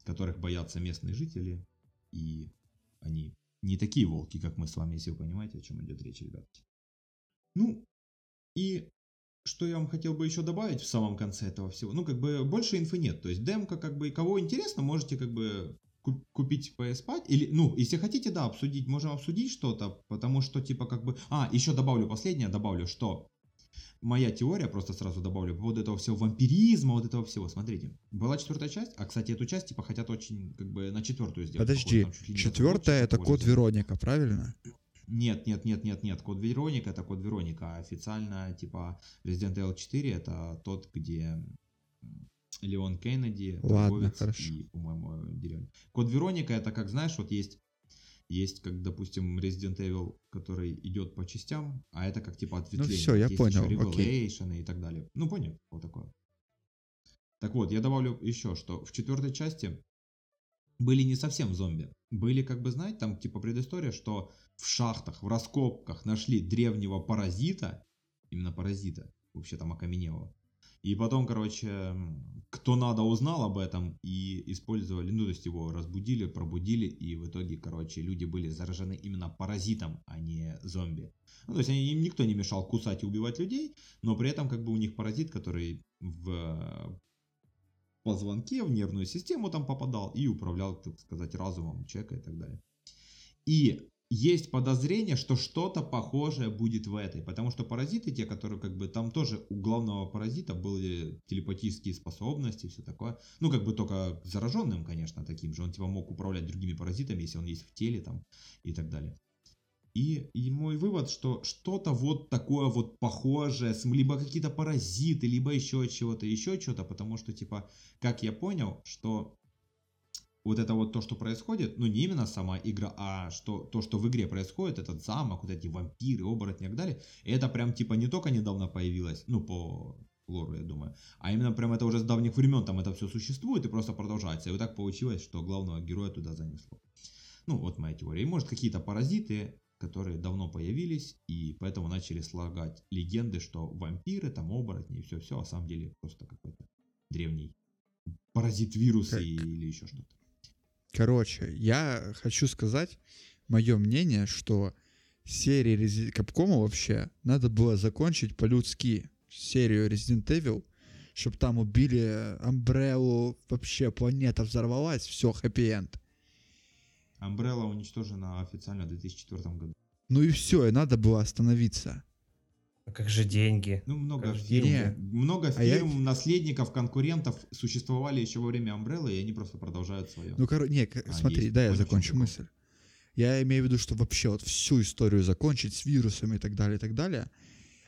которых боятся местные жители. И они не такие волки, как мы с вами, если вы понимаете, о чем идет речь, ребятки. Ну, и что я вам хотел бы еще добавить в самом конце этого всего? Ну, как бы больше инфы нет. То есть демка, как бы, кого интересно, можете как бы купить PS5 или, ну, если хотите, да, обсудить, можем обсудить что-то, потому что, типа, как бы, а, еще добавлю последнее, добавлю, что моя теория, просто сразу добавлю, по поводу этого всего вампиризма, вот этого всего, смотрите, была четвертая часть, а, кстати, эту часть, типа, хотят очень, как бы, на четвертую сделать. Подожди, четвертая это код Вероника, правильно? Нет, нет, нет, нет, нет. Код Вероника это код Вероника. А официально, типа, Resident Evil 4 это тот, где Леон Кеннеди, Ладно, хорошо. и, по-моему, деревня. Код Вероника это как, знаешь, вот есть есть, как, допустим, Resident Evil, который идет по частям, а это как типа ответвление. Ну все, я есть понял, еще окей. и так далее. Ну, понял, вот такое. Так вот, я добавлю еще, что в четвертой части были не совсем зомби. Были, как бы, знаете, там типа предыстория, что в шахтах, в раскопках нашли древнего паразита, именно паразита, вообще там окаменелого. И потом, короче, кто надо узнал об этом и использовали, ну, то есть его разбудили, пробудили, и в итоге, короче, люди были заражены именно паразитом, а не зомби. Ну, то есть они, им никто не мешал кусать и убивать людей, но при этом как бы у них паразит, который в позвонке, в нервную систему там попадал и управлял, так сказать, разумом человека и так далее. И есть подозрение, что что-то похожее будет в этой, потому что паразиты те, которые как бы там тоже у главного паразита были телепатические способности, все такое. Ну, как бы только зараженным, конечно, таким же. Он типа мог управлять другими паразитами, если он есть в теле там и так далее. И, и мой вывод, что что-то вот такое вот похожее, либо какие-то паразиты, либо еще чего-то, еще что-то, потому что, типа, как я понял, что вот это вот то, что происходит, ну не именно сама игра, а что, то, что в игре происходит, этот замок, вот эти вампиры, оборотни и так далее, это прям типа не только недавно появилось, ну по лору, я думаю, а именно прям это уже с давних времен там это все существует и просто продолжается. И вот так получилось, что главного героя туда занесло. Ну, вот моя теория. И может какие-то паразиты, которые давно появились, и поэтому начали слагать легенды, что вампиры, там оборотни и все-все, а на самом деле просто какой-то древний паразит вирус Как... или еще что-то. Короче, я хочу сказать мое мнение, что серии Resi- Capcom вообще надо было закончить по-людски серию Resident Evil, чтобы там убили Амбреллу, вообще планета взорвалась, все, хэппи-энд. Umbrella уничтожена официально в 2004 году. Ну и все, и надо было остановиться. А как же деньги? Ну, много Как же фирм, деньги? много А я- фирм, наследников, конкурентов существовали еще во время Umbrella, и они просто продолжают свое. Ну, короче, не, А, смотри, есть. да, я закончу прикол. мысль. Я имею в виду, что вообще вот всю историю закончить с вирусами и так далее, и так далее.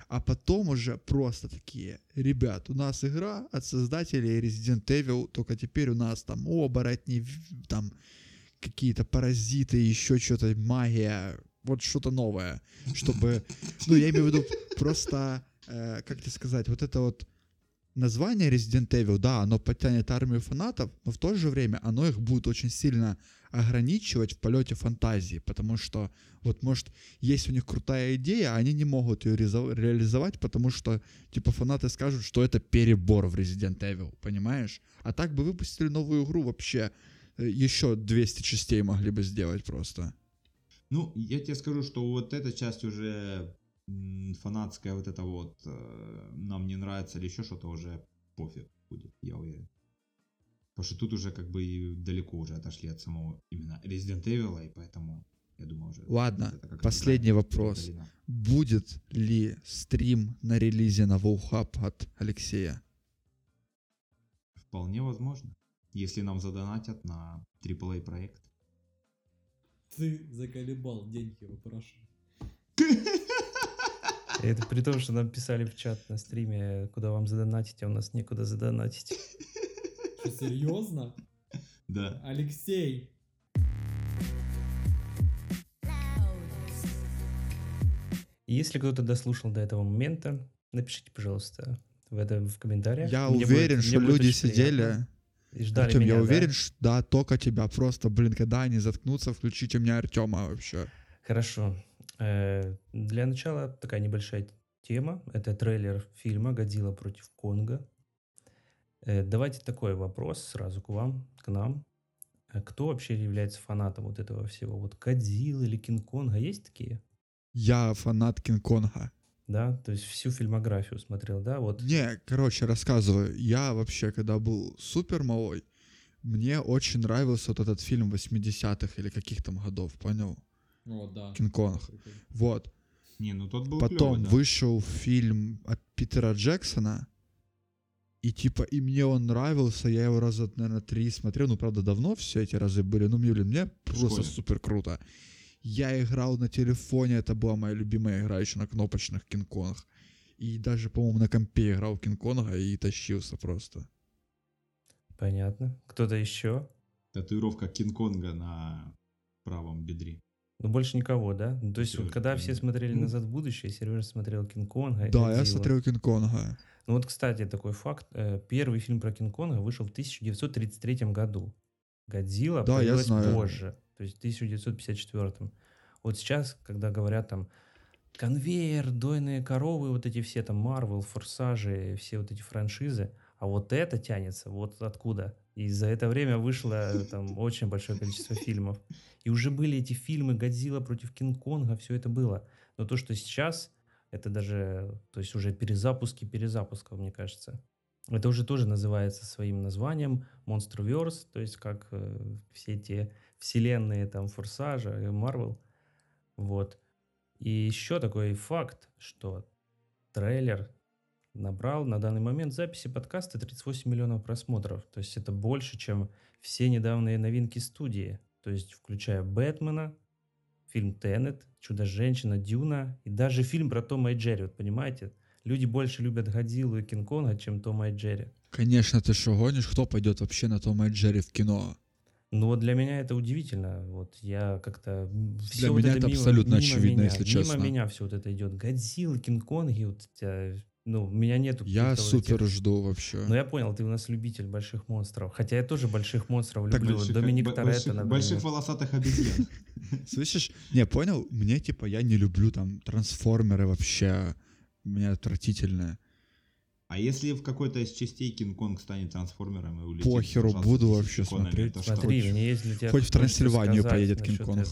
А потом уже просто такие, ребят, у нас игра от создателей Resident Evil, только теперь у нас там оборотни, там какие-то паразиты, еще что-то, магия, вот что-то новое, чтобы, *laughs* ну, я имею в виду просто, э, как тебе сказать, вот это вот название Resident Evil, да, оно подтянет армию фанатов, но в то же время оно их будет очень сильно ограничивать в полете фантазии, потому что вот может есть у них крутая идея, а они не могут ее реализовать, потому что типа фанаты скажут, что это перебор в Resident Evil, понимаешь? А так бы выпустили новую игру вообще еще 200 частей могли бы сделать просто. Ну, я тебе скажу, что вот эта часть уже фанатская, вот это вот, э, нам не нравится или еще что-то, уже пофиг будет, я уверен. Потому что тут уже как бы и далеко уже отошли от самого именно Resident Evil, и поэтому, я думаю, уже... Ладно, последний правильно вопрос. Будет ли стрим на релизе на Волхаб от Алексея? Вполне возможно, если нам задонатят на AAA проект. Ты заколебал, деньги выпрашивай. И Это при том, что нам писали в чат на стриме, куда вам задонатить, а у нас некуда задонатить. Что, серьезно? Да. Алексей, Если кто-то дослушал до этого момента, напишите, пожалуйста, в, это, в комментариях. Я Мне уверен, будет- что люди сидели... приятно. И ждали Артем, меня, я да? уверен, что да, только тебя. Просто, блин, когда они заткнутся, включите мне Артема вообще. Хорошо. Э, Для начала такая небольшая тема. Это трейлер фильма «Годзилла против Конга». Э, Давайте такой вопрос сразу к вам, к нам. Э, Кто вообще является фанатом вот этого всего? Вот Годзиллы или Кинг-Конга есть такие? Я фанат Кинг-Конга. Да, то есть всю фильмографию смотрел, да? Вот Не, короче, рассказываю. Я вообще, когда был супер малой, мне очень нравился вот этот фильм 80-х или каких там годов, понял? о, да. Кинг-Конг. Вот. Не, ну тот был Потом клёвый, да. вышел фильм от Питера Джексона, и типа, и мне он нравился, я его раза, наверное, три смотрел, ну, правда, давно все эти разы были, ну, мне, блин, мне просто супер круто. Я играл на телефоне, это была моя любимая игра еще на кнопочных Кинг-Конг. И даже, по-моему, на компе играл в Кинг-Конга и тащился просто. понятно. Кто-то еще? Татуировка Кинг-Конга на правом бедре. Ну, больше никого, да? Ну, То есть, вот Серёжа, когда все смотрели Ну. «Назад в будущее», Сережа смотрел Кинг-Конга Да, я смотрел Кинг-Конга. Ну вот, кстати, такой факт. э, Первый фильм про Кинг-Конга вышел в 1933 году. Годзилла Да, я появилась знаю. позже, то есть в 1954. Вот сейчас, когда говорят там конвейер, дойные коровы, вот эти все там Марвел, Форсажи, все вот эти франшизы, а вот это тянется вот откуда. И за это время вышло э, там очень большое количество фильмов. И уже были эти фильмы Годзилла против Кинг-Конга, все это было. Но то, что сейчас, это даже, то есть уже перезапуски перезапусков, мне кажется. Это уже тоже называется своим названием Monsterverse, то есть как э, все те вселенные там Форсажа и Марвел. Вот. И еще такой факт, что трейлер набрал на данный момент записи подкаста 38 миллионов просмотров. То есть это больше, чем все недавние новинки студии. То есть включая Бэтмена, фильм Теннет, Чудо-женщина, Дюна и даже фильм про Тома и Джерри. Вот понимаете? Люди больше любят Годзиллу и Кинг-Конга, чем Тома и Джерри. Конечно, ты что, гонишь? Кто пойдет вообще на Тома и Джерри в кино? Ну вот для меня это удивительно. Вот я как-то... Для меня это абсолютно очевидно, если мимо честно. меня все вот это идет. Годзилла, Кинг-Конги, вот тебя- ну, у меня нету Я каких-то вот супер этих- жду вообще. Ну, я понял, ты у нас любитель больших монстров. Хотя я тоже больших монстров Так люблю. Вот Больших- Доминик бо- Торетто, больших, например. больших волосатых обезьян. *laughs* Слышишь? Не, понял? Мне, типа, я не люблю там трансформеры вообще. Мне отвратительно. А если в какой-то из частей Кинг-Конг станет трансформером и улетит? Похеру, буду вообще смотреть. то что? Смотри, Хоть- мне есть для тебя хоть в Трансильванию поедет Кинг-Конг.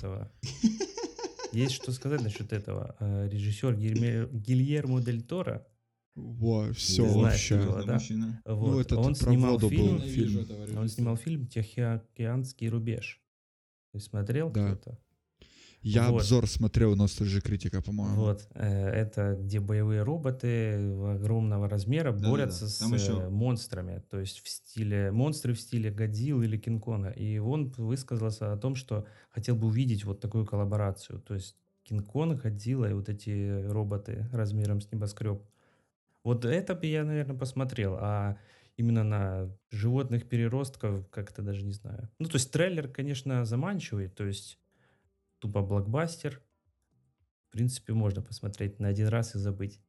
Есть что сказать насчет этого. Э, Режиссер Гильермо Дель Торо, Во, все Ты знаешь вообще. его, да? мужчина. вот, это он про снимал воду был. фильм, фильм. он снимал фильм «Тихоокеанский рубеж». Ты смотрел Да. кто-то? Я Вот. обзор смотрел у Ностальжи Критика, по-моему. Вот, э, это где боевые роботы огромного размера Да-да-да. борются с Там еще- э, монстрами, то есть в стиле монстры в стиле Годзиллы или Кинг-Конга. И он высказался о том, что хотел бы увидеть вот такую коллаборацию, то есть Кинг-Конг, Годзилла и вот эти роботы размером с небоскреб. Вот это бы я, наверное, посмотрел, а именно на животных переростков как-то даже не знаю. Ну, то есть трейлер, конечно, заманчивый, то есть тупо блокбастер. В принципе, можно посмотреть на один раз и забыть.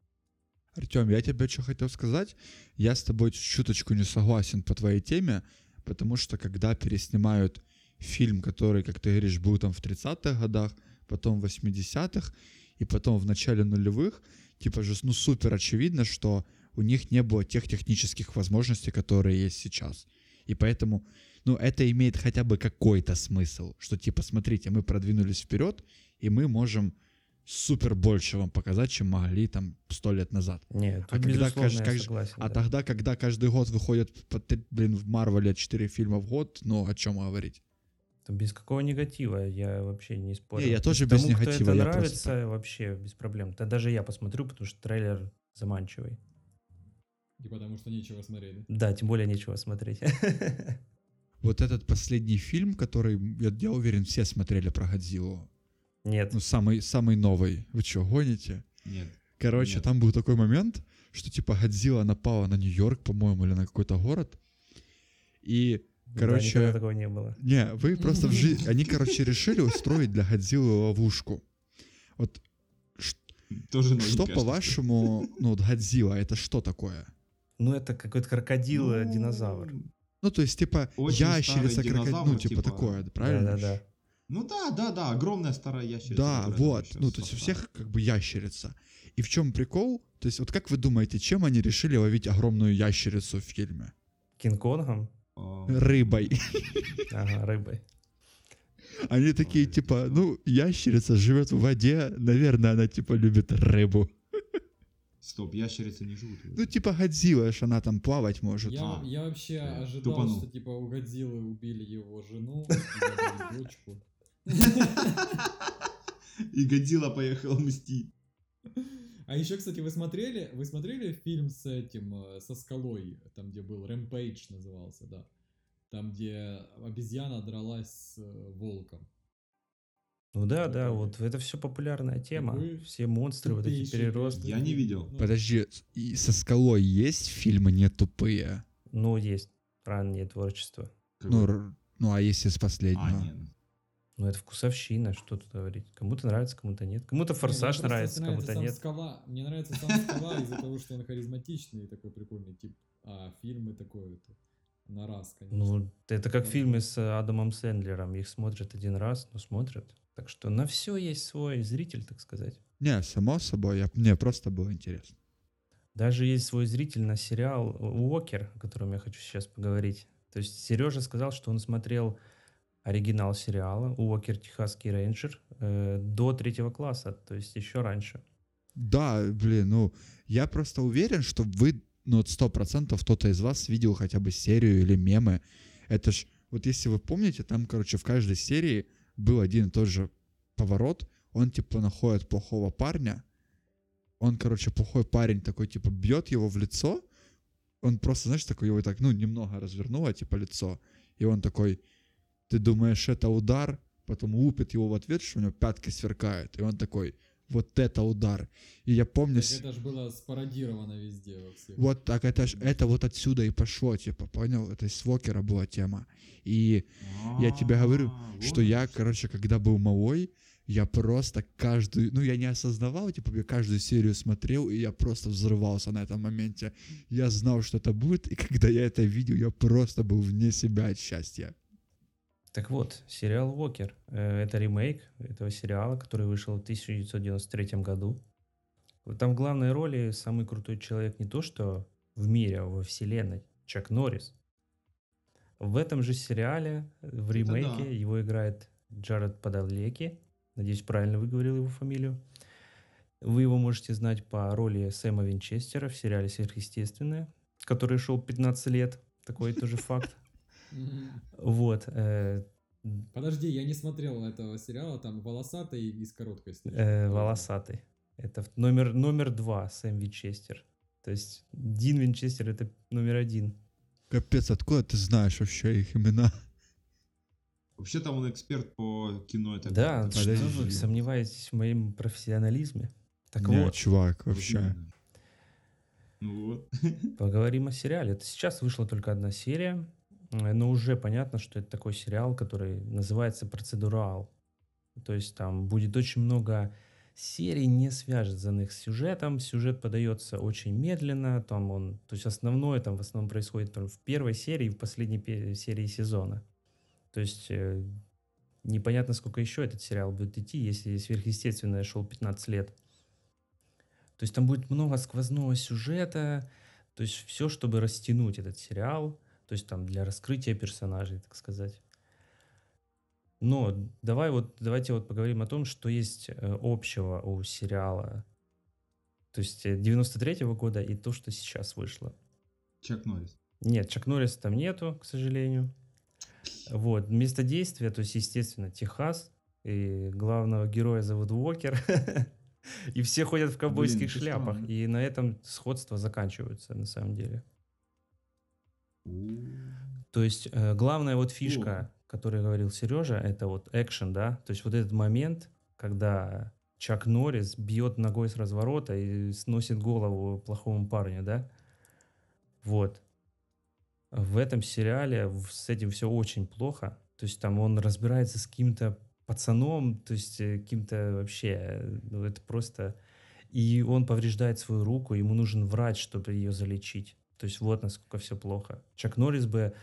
Артем, я тебе что хотел сказать. Я с тобой чуточку не согласен по твоей теме, потому что когда переснимают фильм, который, как ты говоришь, был там в 30-х годах, потом в 80-х и потом в начале нулевых, типа же, ну, супер очевидно, что у них не было тех технических возможностей, которые есть сейчас. И поэтому, ну, это имеет хотя бы какой-то смысл, что, типа, смотрите, мы продвинулись вперед, и мы можем супер больше вам показать, чем могли там сто лет назад. Нет, А когда кажд- же- согласен. А да. тогда, когда каждый год выходит, блин, в Марвеле 4 фильма в год, ну, о чем говорить? Там без какого негатива я вообще не спорю. Не, я тоже без тому, негатива, Кто это я нравится, вообще без проблем. Да даже я посмотрю, потому что трейлер заманчивый. И потому что нечего смотреть, да? Да, тем более нечего смотреть. *laughs* Вот этот последний фильм, который, я, я уверен, все смотрели про Годзиллу, Нет. ну, самый, самый новый. Вы что, гоните? Нет. Короче, Нет. там был такой момент, что типа Годзилла напала на Нью-Йорк, по-моему, или на какой-то город. И, Да, короче, никогда такого не было. Не, вы просто в жизни... Они, короче, решили устроить для Годзиллы ловушку. Вот Тоже что, по-вашему, ну, вот Годзилла, это что такое? Ну, это какой-то крокодил, э, Ну, динозавр. Ну, то есть, типа, Очень ящерица, старый крокодил, ну, типа, типа, такое, правильно? Да-да-да. Ну да, да, да, огромная старая ящерица. Да, вот. Ну, то есть у всех как бы ящерица. И в чем прикол? То есть вот как вы думаете, чем они решили ловить огромную ящерицу в фильме? Кинг-Конгом? А, Рыбой. Ага, рыбой. Они такие, типа, ну, ящерица живет в воде, наверное, она, типа, любит рыбу. Стоп, ящерицы не живут. Ну, типа, Годзилла, ж она там плавать может. Я, А, я вообще я ожидал, тупанул. что типа у Годзиллы убили его жену, *laughs* дочку. И Годзилла поехал мстить. А еще, кстати, вы смотрели, вы смотрели фильм с этим, э, со скалой, там где был Рэмпейдж назывался, да? Там, где обезьяна дралась с э, волком. Ну да, Ну, да, вот это все популярная тема. вы Все монстры, вот эти переростки. Я не видел. Ну, Подожди, и со скалой есть фильмы не тупые? Ну, есть раннее творчество. Ну, ну, а если с последнего? А, нет. Ну, это вкусовщина, что тут говорить. Кому-то нравится, кому-то нет. Кому-то форсаж мне нравится, кому-то нет. Скала. Мне нравится сам скала из-за того, что он харизматичный и такой прикольный тип. А фильмы такой это на раз, конечно. Ну, это как Ну, фильмы с Адамом Сэндлером. Их смотрят один раз, но смотрят. Так что на все есть свой зритель, так сказать. Не, само собой, я, мне просто было интересно. Даже есть свой зритель на сериал Уокер, о котором я хочу сейчас поговорить. То есть Сережа сказал, что он смотрел оригинал сериала Уокер Техасский рейнджер э, до третьего класса, то есть еще раньше. Да, блин, ну, я просто уверен, что вы, ну, сто процентов кто-то из вас видел хотя бы серию или мемы. Это ж, вот если вы помните, там, короче, в каждой серии был один и тот же поворот. Он, типа, находит плохого парня. Он, короче, плохой парень такой, типа, бьет его в лицо. Он просто, знаешь, такой его так, ну, немного развернуло, типа, лицо. И он такой, ты думаешь, это удар? Потом лупит его в ответ, что у него пятки сверкают. И он такой, вот это удар. И я помню... Так с- это же было спародировано везде во всех. Вот так это, ж- это вот отсюда и пошло, типа, понял? Это из Свокера была тема. И Я тебе говорю, А, что вот я, что. короче, когда был малой, я просто каждую, ну, я не осознавал, типа, я каждую серию смотрел, и я просто взрывался на этом моменте. Я знал, что это будет, и когда я это видел, я просто был вне себя от счастья. Так вот, сериал Уокер. Э, Это ремейк этого сериала, который вышел в 1993 году. Там в главной роли самый крутой человек не то что в мире, а во вселенной. Чак Норрис. В этом же сериале, в ремейке, да. его играет Джаред Падалеки. Надеюсь, правильно выговорил его фамилию. Вы его можете знать по роли Сэма Винчестера в сериале «Сверхъестественное», который шел 15 лет. Такой тоже *laughs* факт. Вот. э, Подожди, я не смотрел этого сериала, там волосатый и с короткой стрижкой. Э, волосатый. Это номер, номер два Сэм Винчестер. То есть Дин Винчестер это номер один. Капец, откуда ты знаешь вообще их имена? Вообще там он эксперт по кино. Это Да, что подожди. вы сомневаетесь в моем профессионализме? Так Не, вот, чувак, Вот вообще. Ну вот. поговорим о сериале. Это сейчас вышла только одна серия, но уже понятно, что это такой сериал, который называется «Процедурал». То есть там будет очень много серий, не связанных с сюжетом. Сюжет подается очень медленно. Там он, то есть основное там в основном происходит там, в первой серии и в последней серии сезона. То есть э, непонятно, сколько еще этот сериал будет идти, если сверхъестественное шел 15 лет. То есть там будет много сквозного сюжета, то есть все, чтобы растянуть этот сериал, то есть там для раскрытия персонажей, так сказать. Но давай вот, давайте вот поговорим о том, что есть э, общего у сериала. То есть э, 93-го года и то, что сейчас вышло. Чак Норрис. Нет, Чак Норриса там нету, к сожалению. Вот, место действия, то есть, естественно, Техас, и главного героя зовут Уокер, *laughs* и все ходят в ковбойских Блин, шляпах, странно. и на этом сходства заканчиваются, на самом деле. То есть, э, главная вот фишка, которую говорил Сережа, это вот экшен, да, то есть вот этот момент, когда Чак Норрис бьет ногой с разворота и сносит голову плохому парню, да, вот. В этом сериале с этим все очень плохо. То есть там он разбирается с каким-то пацаном, то есть э, каким-то вообще, ну это просто... И он повреждает свою руку, ему нужен врач, чтобы ее залечить. То есть вот насколько все плохо. Чак Норрис бы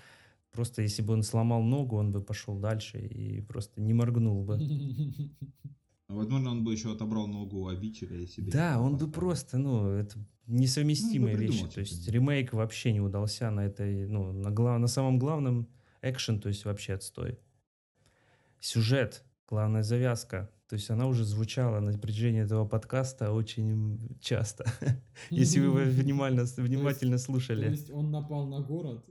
просто, если бы он сломал ногу, он бы пошел дальше и просто не моргнул бы. *laughs* Возможно, он бы еще отобрал ногу у обидчика и себе. Да, он бы поставил. просто, ну, это несовместимые Ну, бы вещи. То есть ремейк вообще не удался на этой, ну, на, глав- на самом главном экшен, то есть вообще отстой. Сюжет, главная завязка, то есть она уже звучала на протяжении этого подкаста очень часто. *laughs* Если вы внимательно, внимательно То слушали. есть он напал на город?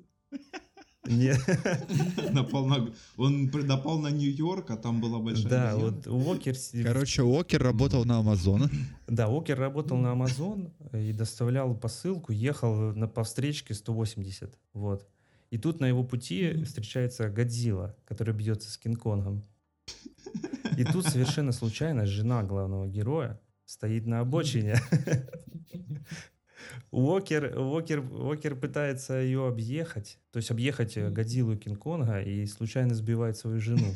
Не- *laughs* Напал на... Он при- напал на Нью-Йорк, а там была большая Да, вот Уокер... *laughs* Короче, Уокер работал на Амазон. Да, Уокер работал на Amazon и доставлял посылку, ехал на, по встречке 180, вот. И тут на его пути встречается Годзилла, который бьется с Кинг-Конгом. И тут совершенно случайно жена главного героя стоит на обочине. Уокер, Уокер, Уокер пытается ее объехать, то есть объехать э, Годзиллу Кинг-Конга и случайно сбивает свою жену.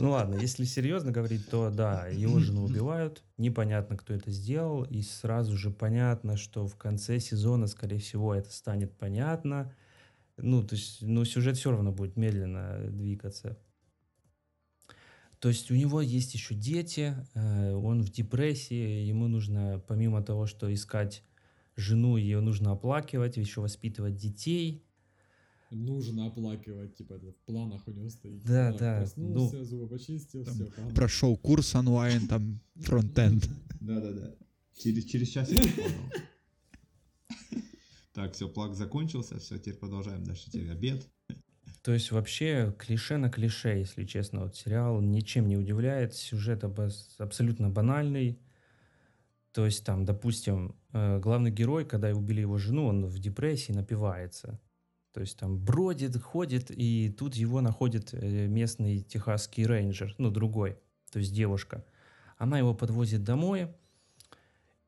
Ну ладно, если серьезно говорить, то да, его жену убивают, непонятно, кто это сделал, и сразу же понятно, что в конце сезона, скорее всего, это станет понятно. Ну, то есть, ну, сюжет все равно будет медленно двигаться. То есть у него есть еще дети, э, он в депрессии, ему нужно, помимо того, что искать жену, ее нужно оплакивать, еще воспитывать детей. Нужно оплакивать, типа, это в планах у него стоит. Да, Так, да, Проснулся, зубы почистил, Там все. Прошел курс онлайн, там фронтенд. Да-да-да. Через, через часик. понял. Так, все, плак закончился, все, теперь продолжаем дальше. Теперь обед. То есть вообще клише на клише, если честно. Вот сериал ничем не удивляет, сюжет абсолютно банальный. То есть там, допустим, э, главный герой, когда убили его жену, он в депрессии напивается. То есть там бродит, ходит, и тут его находит э, местный техасский рейнджер, ну другой, то есть девушка. Она его подвозит домой,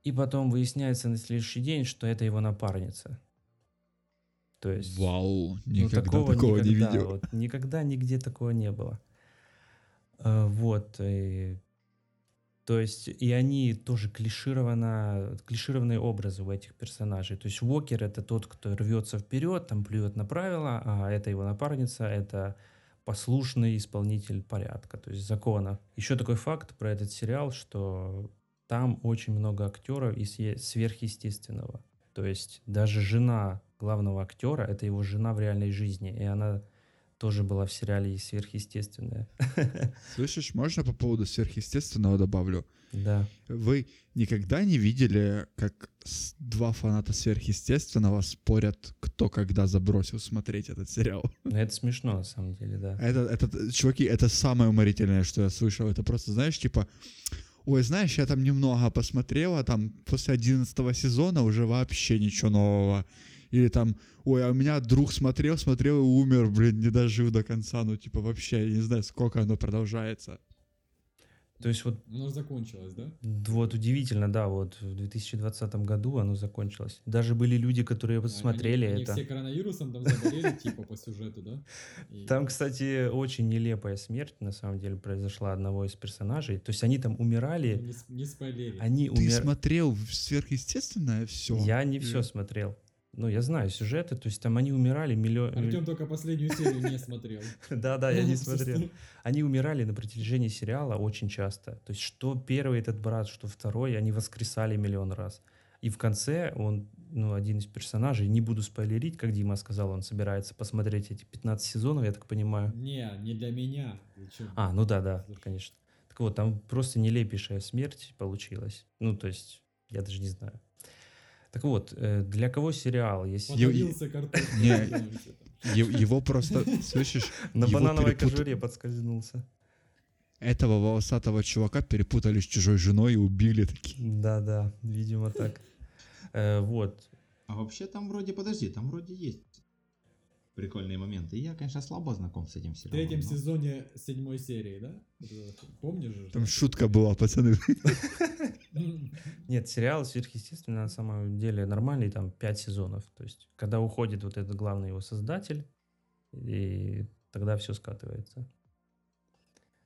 и потом выясняется на следующий день, что это его напарница. То есть... Вау, Ну, никогда такого не никогда, видел. вот никогда нигде такого не было. А, Вот. и- то есть, и они тоже клишировано, клишированные образы у этих персонажей. То есть Уокер это тот, кто рвется вперед, там плюет на правила, а это его напарница, это послушный исполнитель порядка, то есть закона. Еще такой факт про этот сериал, что там очень много актеров из сверхъестественного. То есть даже жена главного актера, это его жена в реальной жизни, и она тоже была в сериале «Сверхъестественное». *laughs* Слышишь, можно по поводу сверхъестественного добавлю? Да. Вы никогда не видели, как два фаната сверхъестественного спорят, кто когда забросил смотреть этот сериал? *laughs* Ну, Это смешно, на самом деле, да. Это, это, чуваки, это самое уморительное, что я слышал. Это просто, знаешь, типа, ой, знаешь, я там немного посмотрела, там после 11 сезона уже вообще ничего нового. Или там, ой, а у меня друг смотрел, смотрел и умер, блин, не дожил до конца. Ну, типа, вообще, я не знаю, сколько оно продолжается. То есть вот Оно закончилось, да? Вот удивительно, да, вот в 2020 году оно закончилось. Даже были люди, которые вот смотрели они, это. Они все коронавирусом там заболели, типа, по сюжету, да? И- Там, кстати, очень нелепая смерть, на самом деле, произошла одного из персонажей. То есть они там Ну, умирали, Не, с- не спойлери. они Ты умер... смотрел сверхъестественное все? Я не все смотрел. Ну, я знаю сюжеты, то есть там они умирали миллион... Артем только последнюю серию не смотрел. *laughs* Да-да, я не *laughs* смотрел. Они умирали на протяжении сериала очень часто. То есть что первый этот брат, что второй, они воскресали миллион раз. И в конце он, ну, один из персонажей, не буду спойлерить, как Дима сказал, он собирается посмотреть эти 15 сезонов, я так понимаю. Не, не для меня. А, ну да, да, конечно. Так вот, там просто нелепейшая смерть получилась. Ну, то есть, я даже не знаю. Так вот, э, для кого сериал? Если Подавился *laughs* Его просто, *laughs* слышишь, на банановой кожуре подскользнулся. этого волосатого чувака перепутали с чужой женой и убили такие. Да-да, видимо так. Э, Вот, А вообще там вроде, подожди, там вроде есть прикольные моменты. Я, конечно, слабо знаком с этим В сериалом. третьем но- сезоне седьмой серии, да? Помнишь же? Там шутка была, пацаны. *laughs* Нет, сериал сверхъестественно на самом деле нормальный, там 5 сезонов. То есть, когда уходит вот этот главный его создатель, и тогда все скатывается.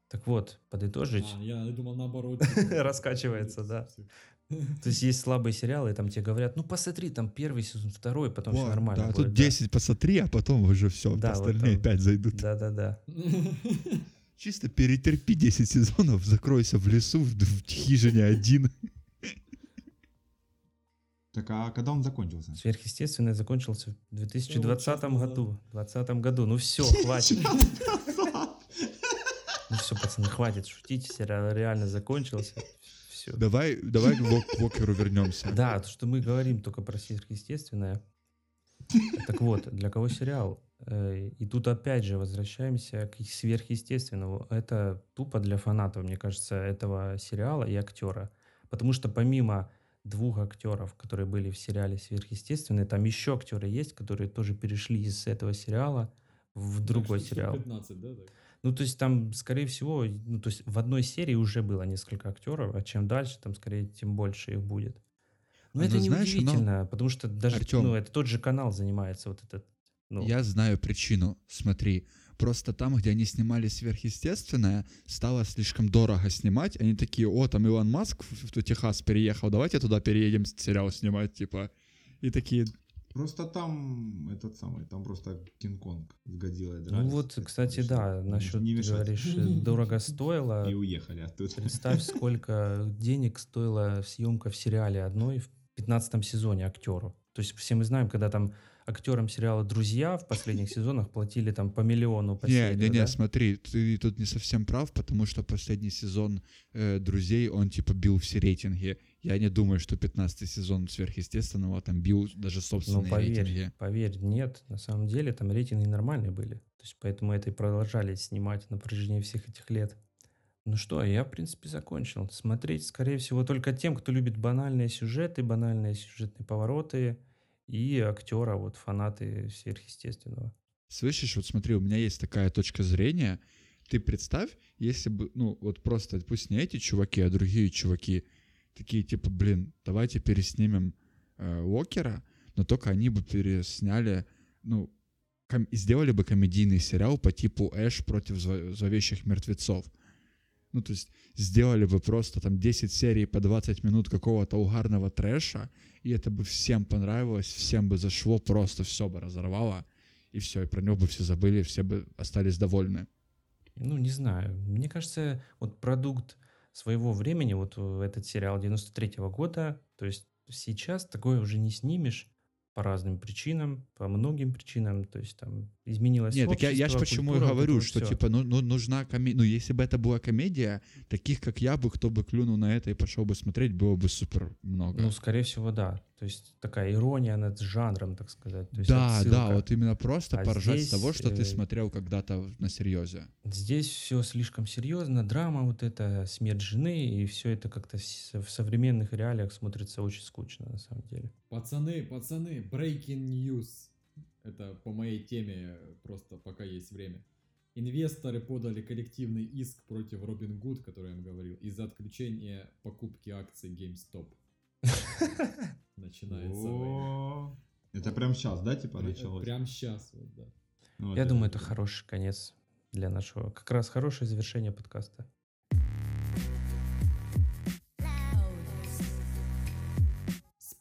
Так вот, подытожить. А, я думал наоборот. типа, *laughs* Раскачивается, да. *laughs* То есть есть слабые сериалы, и там тебе говорят, ну посмотри, там первый сезон, второй, потом все Во, нормально да, будет. тут 10 посмотри, а потом уже все, Да, вот остальные там. 5 зайдут. Да-да-да. *laughs* Чисто перетерпи 10 сезонов, закройся в лесу, в, в хижине один. Так а когда он закончился? Сверхъестественное закончился в 2020 Вот час назад. году. В 2020 году. Ну все, хватит. Ну все, пацаны, хватит шутить. Сериал реально закончился. Все. Давай, давай к Вок- к Вокеру вернемся. Да, то, что мы говорим только про сверхъестественное. Так вот, для кого сериал? Э, И тут опять же возвращаемся к сверхъестественному. Это тупо для фанатов, мне кажется, этого сериала и актера. Потому что помимо двух актеров, которые были в сериале «Сверхъестественное», там еще актеры есть, которые тоже перешли из этого сериала в другой Так, сериал. 15, да? так? Ну, то есть там, скорее всего, ну, то есть в одной серии уже было несколько актеров, а чем дальше, там, скорее, тем больше их будет. Но Ну, это не знаешь, удивительно, потому что даже, Артём. ну, это тот же канал занимается вот этот, ну, Я знаю причину, смотри. Просто там, где они снимали сверхъестественное, стало слишком дорого снимать. Они такие, о, там Илон Маск в, в Техас переехал, давайте туда переедем сериал снимать, типа. И такие, Просто там этот самый, там просто Кинг-Конг с Годзиллой ну дрались. вот, так кстати, решили да, не- насчет, не мешать. говоришь, *laughs* дорого стоило. И уехали оттуда. Представь, *laughs* сколько денег стоила съемка в сериале одной в 15 сезоне актеру. То есть все мы знаем, когда там актерам сериала «Друзья» в последних сезонах платили там по миллиону по не, серии, не, не, да? смотри, ты тут не совсем прав, потому что последний сезон э, «Друзей», он типа бил все рейтинги. Я не думаю, что 15 сезон «Сверхъестественного» там бил даже Ну, собственные поверь, рейтинги. поверь, нет, на самом деле там рейтинги нормальные были. То есть поэтому это и продолжали снимать на протяжении всех этих лет. Ну что, я, в принципе, закончил. Смотреть, скорее всего, только тем, кто любит банальные сюжеты, банальные сюжетные повороты и актера, вот фанаты сверхъестественного. Слышишь, вот смотри, у меня есть такая точка зрения. Ты представь, если бы, ну, вот просто, пусть не эти чуваки, а другие чуваки, такие типа, блин, давайте переснимем э, но только они бы пересняли, ну, ком- сделали бы комедийный сериал по типу Эш против зло- зловещих мертвецов. Ну, то есть сделали бы просто там 10 серий по 20 минут какого-то угарного трэша, и это бы всем понравилось, всем бы зашло, просто все бы разорвало, и все, и про него бы все забыли, все бы остались довольны. Ну, не знаю. Мне кажется, вот продукт своего времени, вот э, этот сериал 93 года, то есть сейчас такое уже не снимешь. По разным причинам, по многим причинам, то есть там изменилось Нет, так я, я ж общество, почему и культура, вот говорю, что всё. типа, ну, ну нужна комедия. Ну, если бы это была комедия, таких как я бы, кто бы клюнул на это и пошел бы смотреть, было бы супер много. Ну, скорее всего, да. То есть такая ирония над жанром, так сказать. То есть да, да, отсылка. вот именно просто А поржать с здесь, того, что ты э, смотрел когда-то на серьезе. Здесь все слишком серьезно, драма вот эта, смерть жены, и все это как-то с- в современных реалиях смотрится очень скучно, на самом деле. Пацаны, пацаны, breaking news. Это по моей теме, просто пока есть время. Инвесторы подали коллективный иск против Robin Good, который я вам говорил, из-за отключения покупки акций GameStop. *laughs* Начинается Это прям сейчас, да, типа началось? Прям сейчас, вот, да. Ну, Я думаю, это хороший конец для нашего, как раз хорошее завершение подкаста.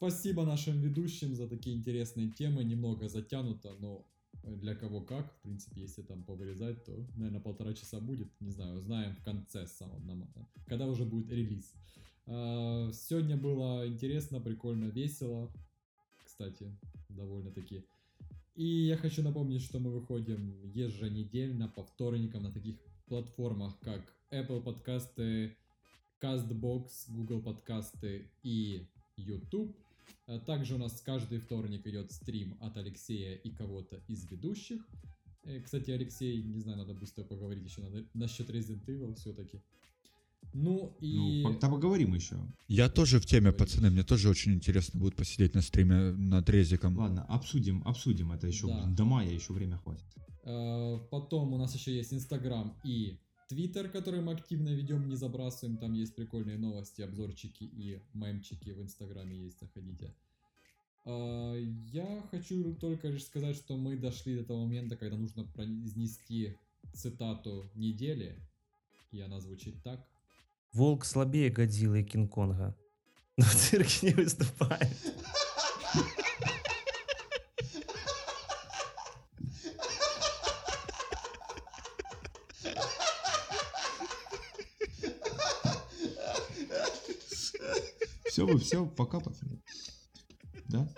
Спасибо нашим ведущим за такие интересные темы. Немного затянуто, но для кого как. В принципе, если там повырезать, то, наверное, полтора часа будет. Не знаю, узнаем в конце самом, нам- когда уже будет релиз. А, Сегодня было интересно, прикольно, весело. Кстати, довольно-таки. И я хочу напомнить, что мы выходим еженедельно по вторникам на таких платформах, как Apple подкасты, CastBox, Google подкасты и YouTube. А Также у нас каждый вторник идет стрим от Алексея и кого-то из ведущих. Э, Кстати, Алексей, не знаю, надо быстро поговорить еще надо насчет Resident Evil все-таки. Ну и... Ну, да поговорим еще. Я тоже в теме, Говоришь. пацаны, мне тоже очень интересно будет посидеть на стриме над резиком. Ладно, обсудим, обсудим это еще. Да. блин, До мая еще время хватит. Э, Потом у нас еще есть Инстаграм и Твиттер, который мы активно ведем, не забрасываем. Там есть прикольные новости, обзорчики и мемчики в Инстаграме есть, заходите. Э, Я хочу только лишь сказать, что мы дошли до того момента, когда нужно произнести цитату недели. И она звучит так. Волк слабее Годзиллы и Кинг-Конга, *laughs* но в цирке не выступает. Все, все, пока, пацаны. Да?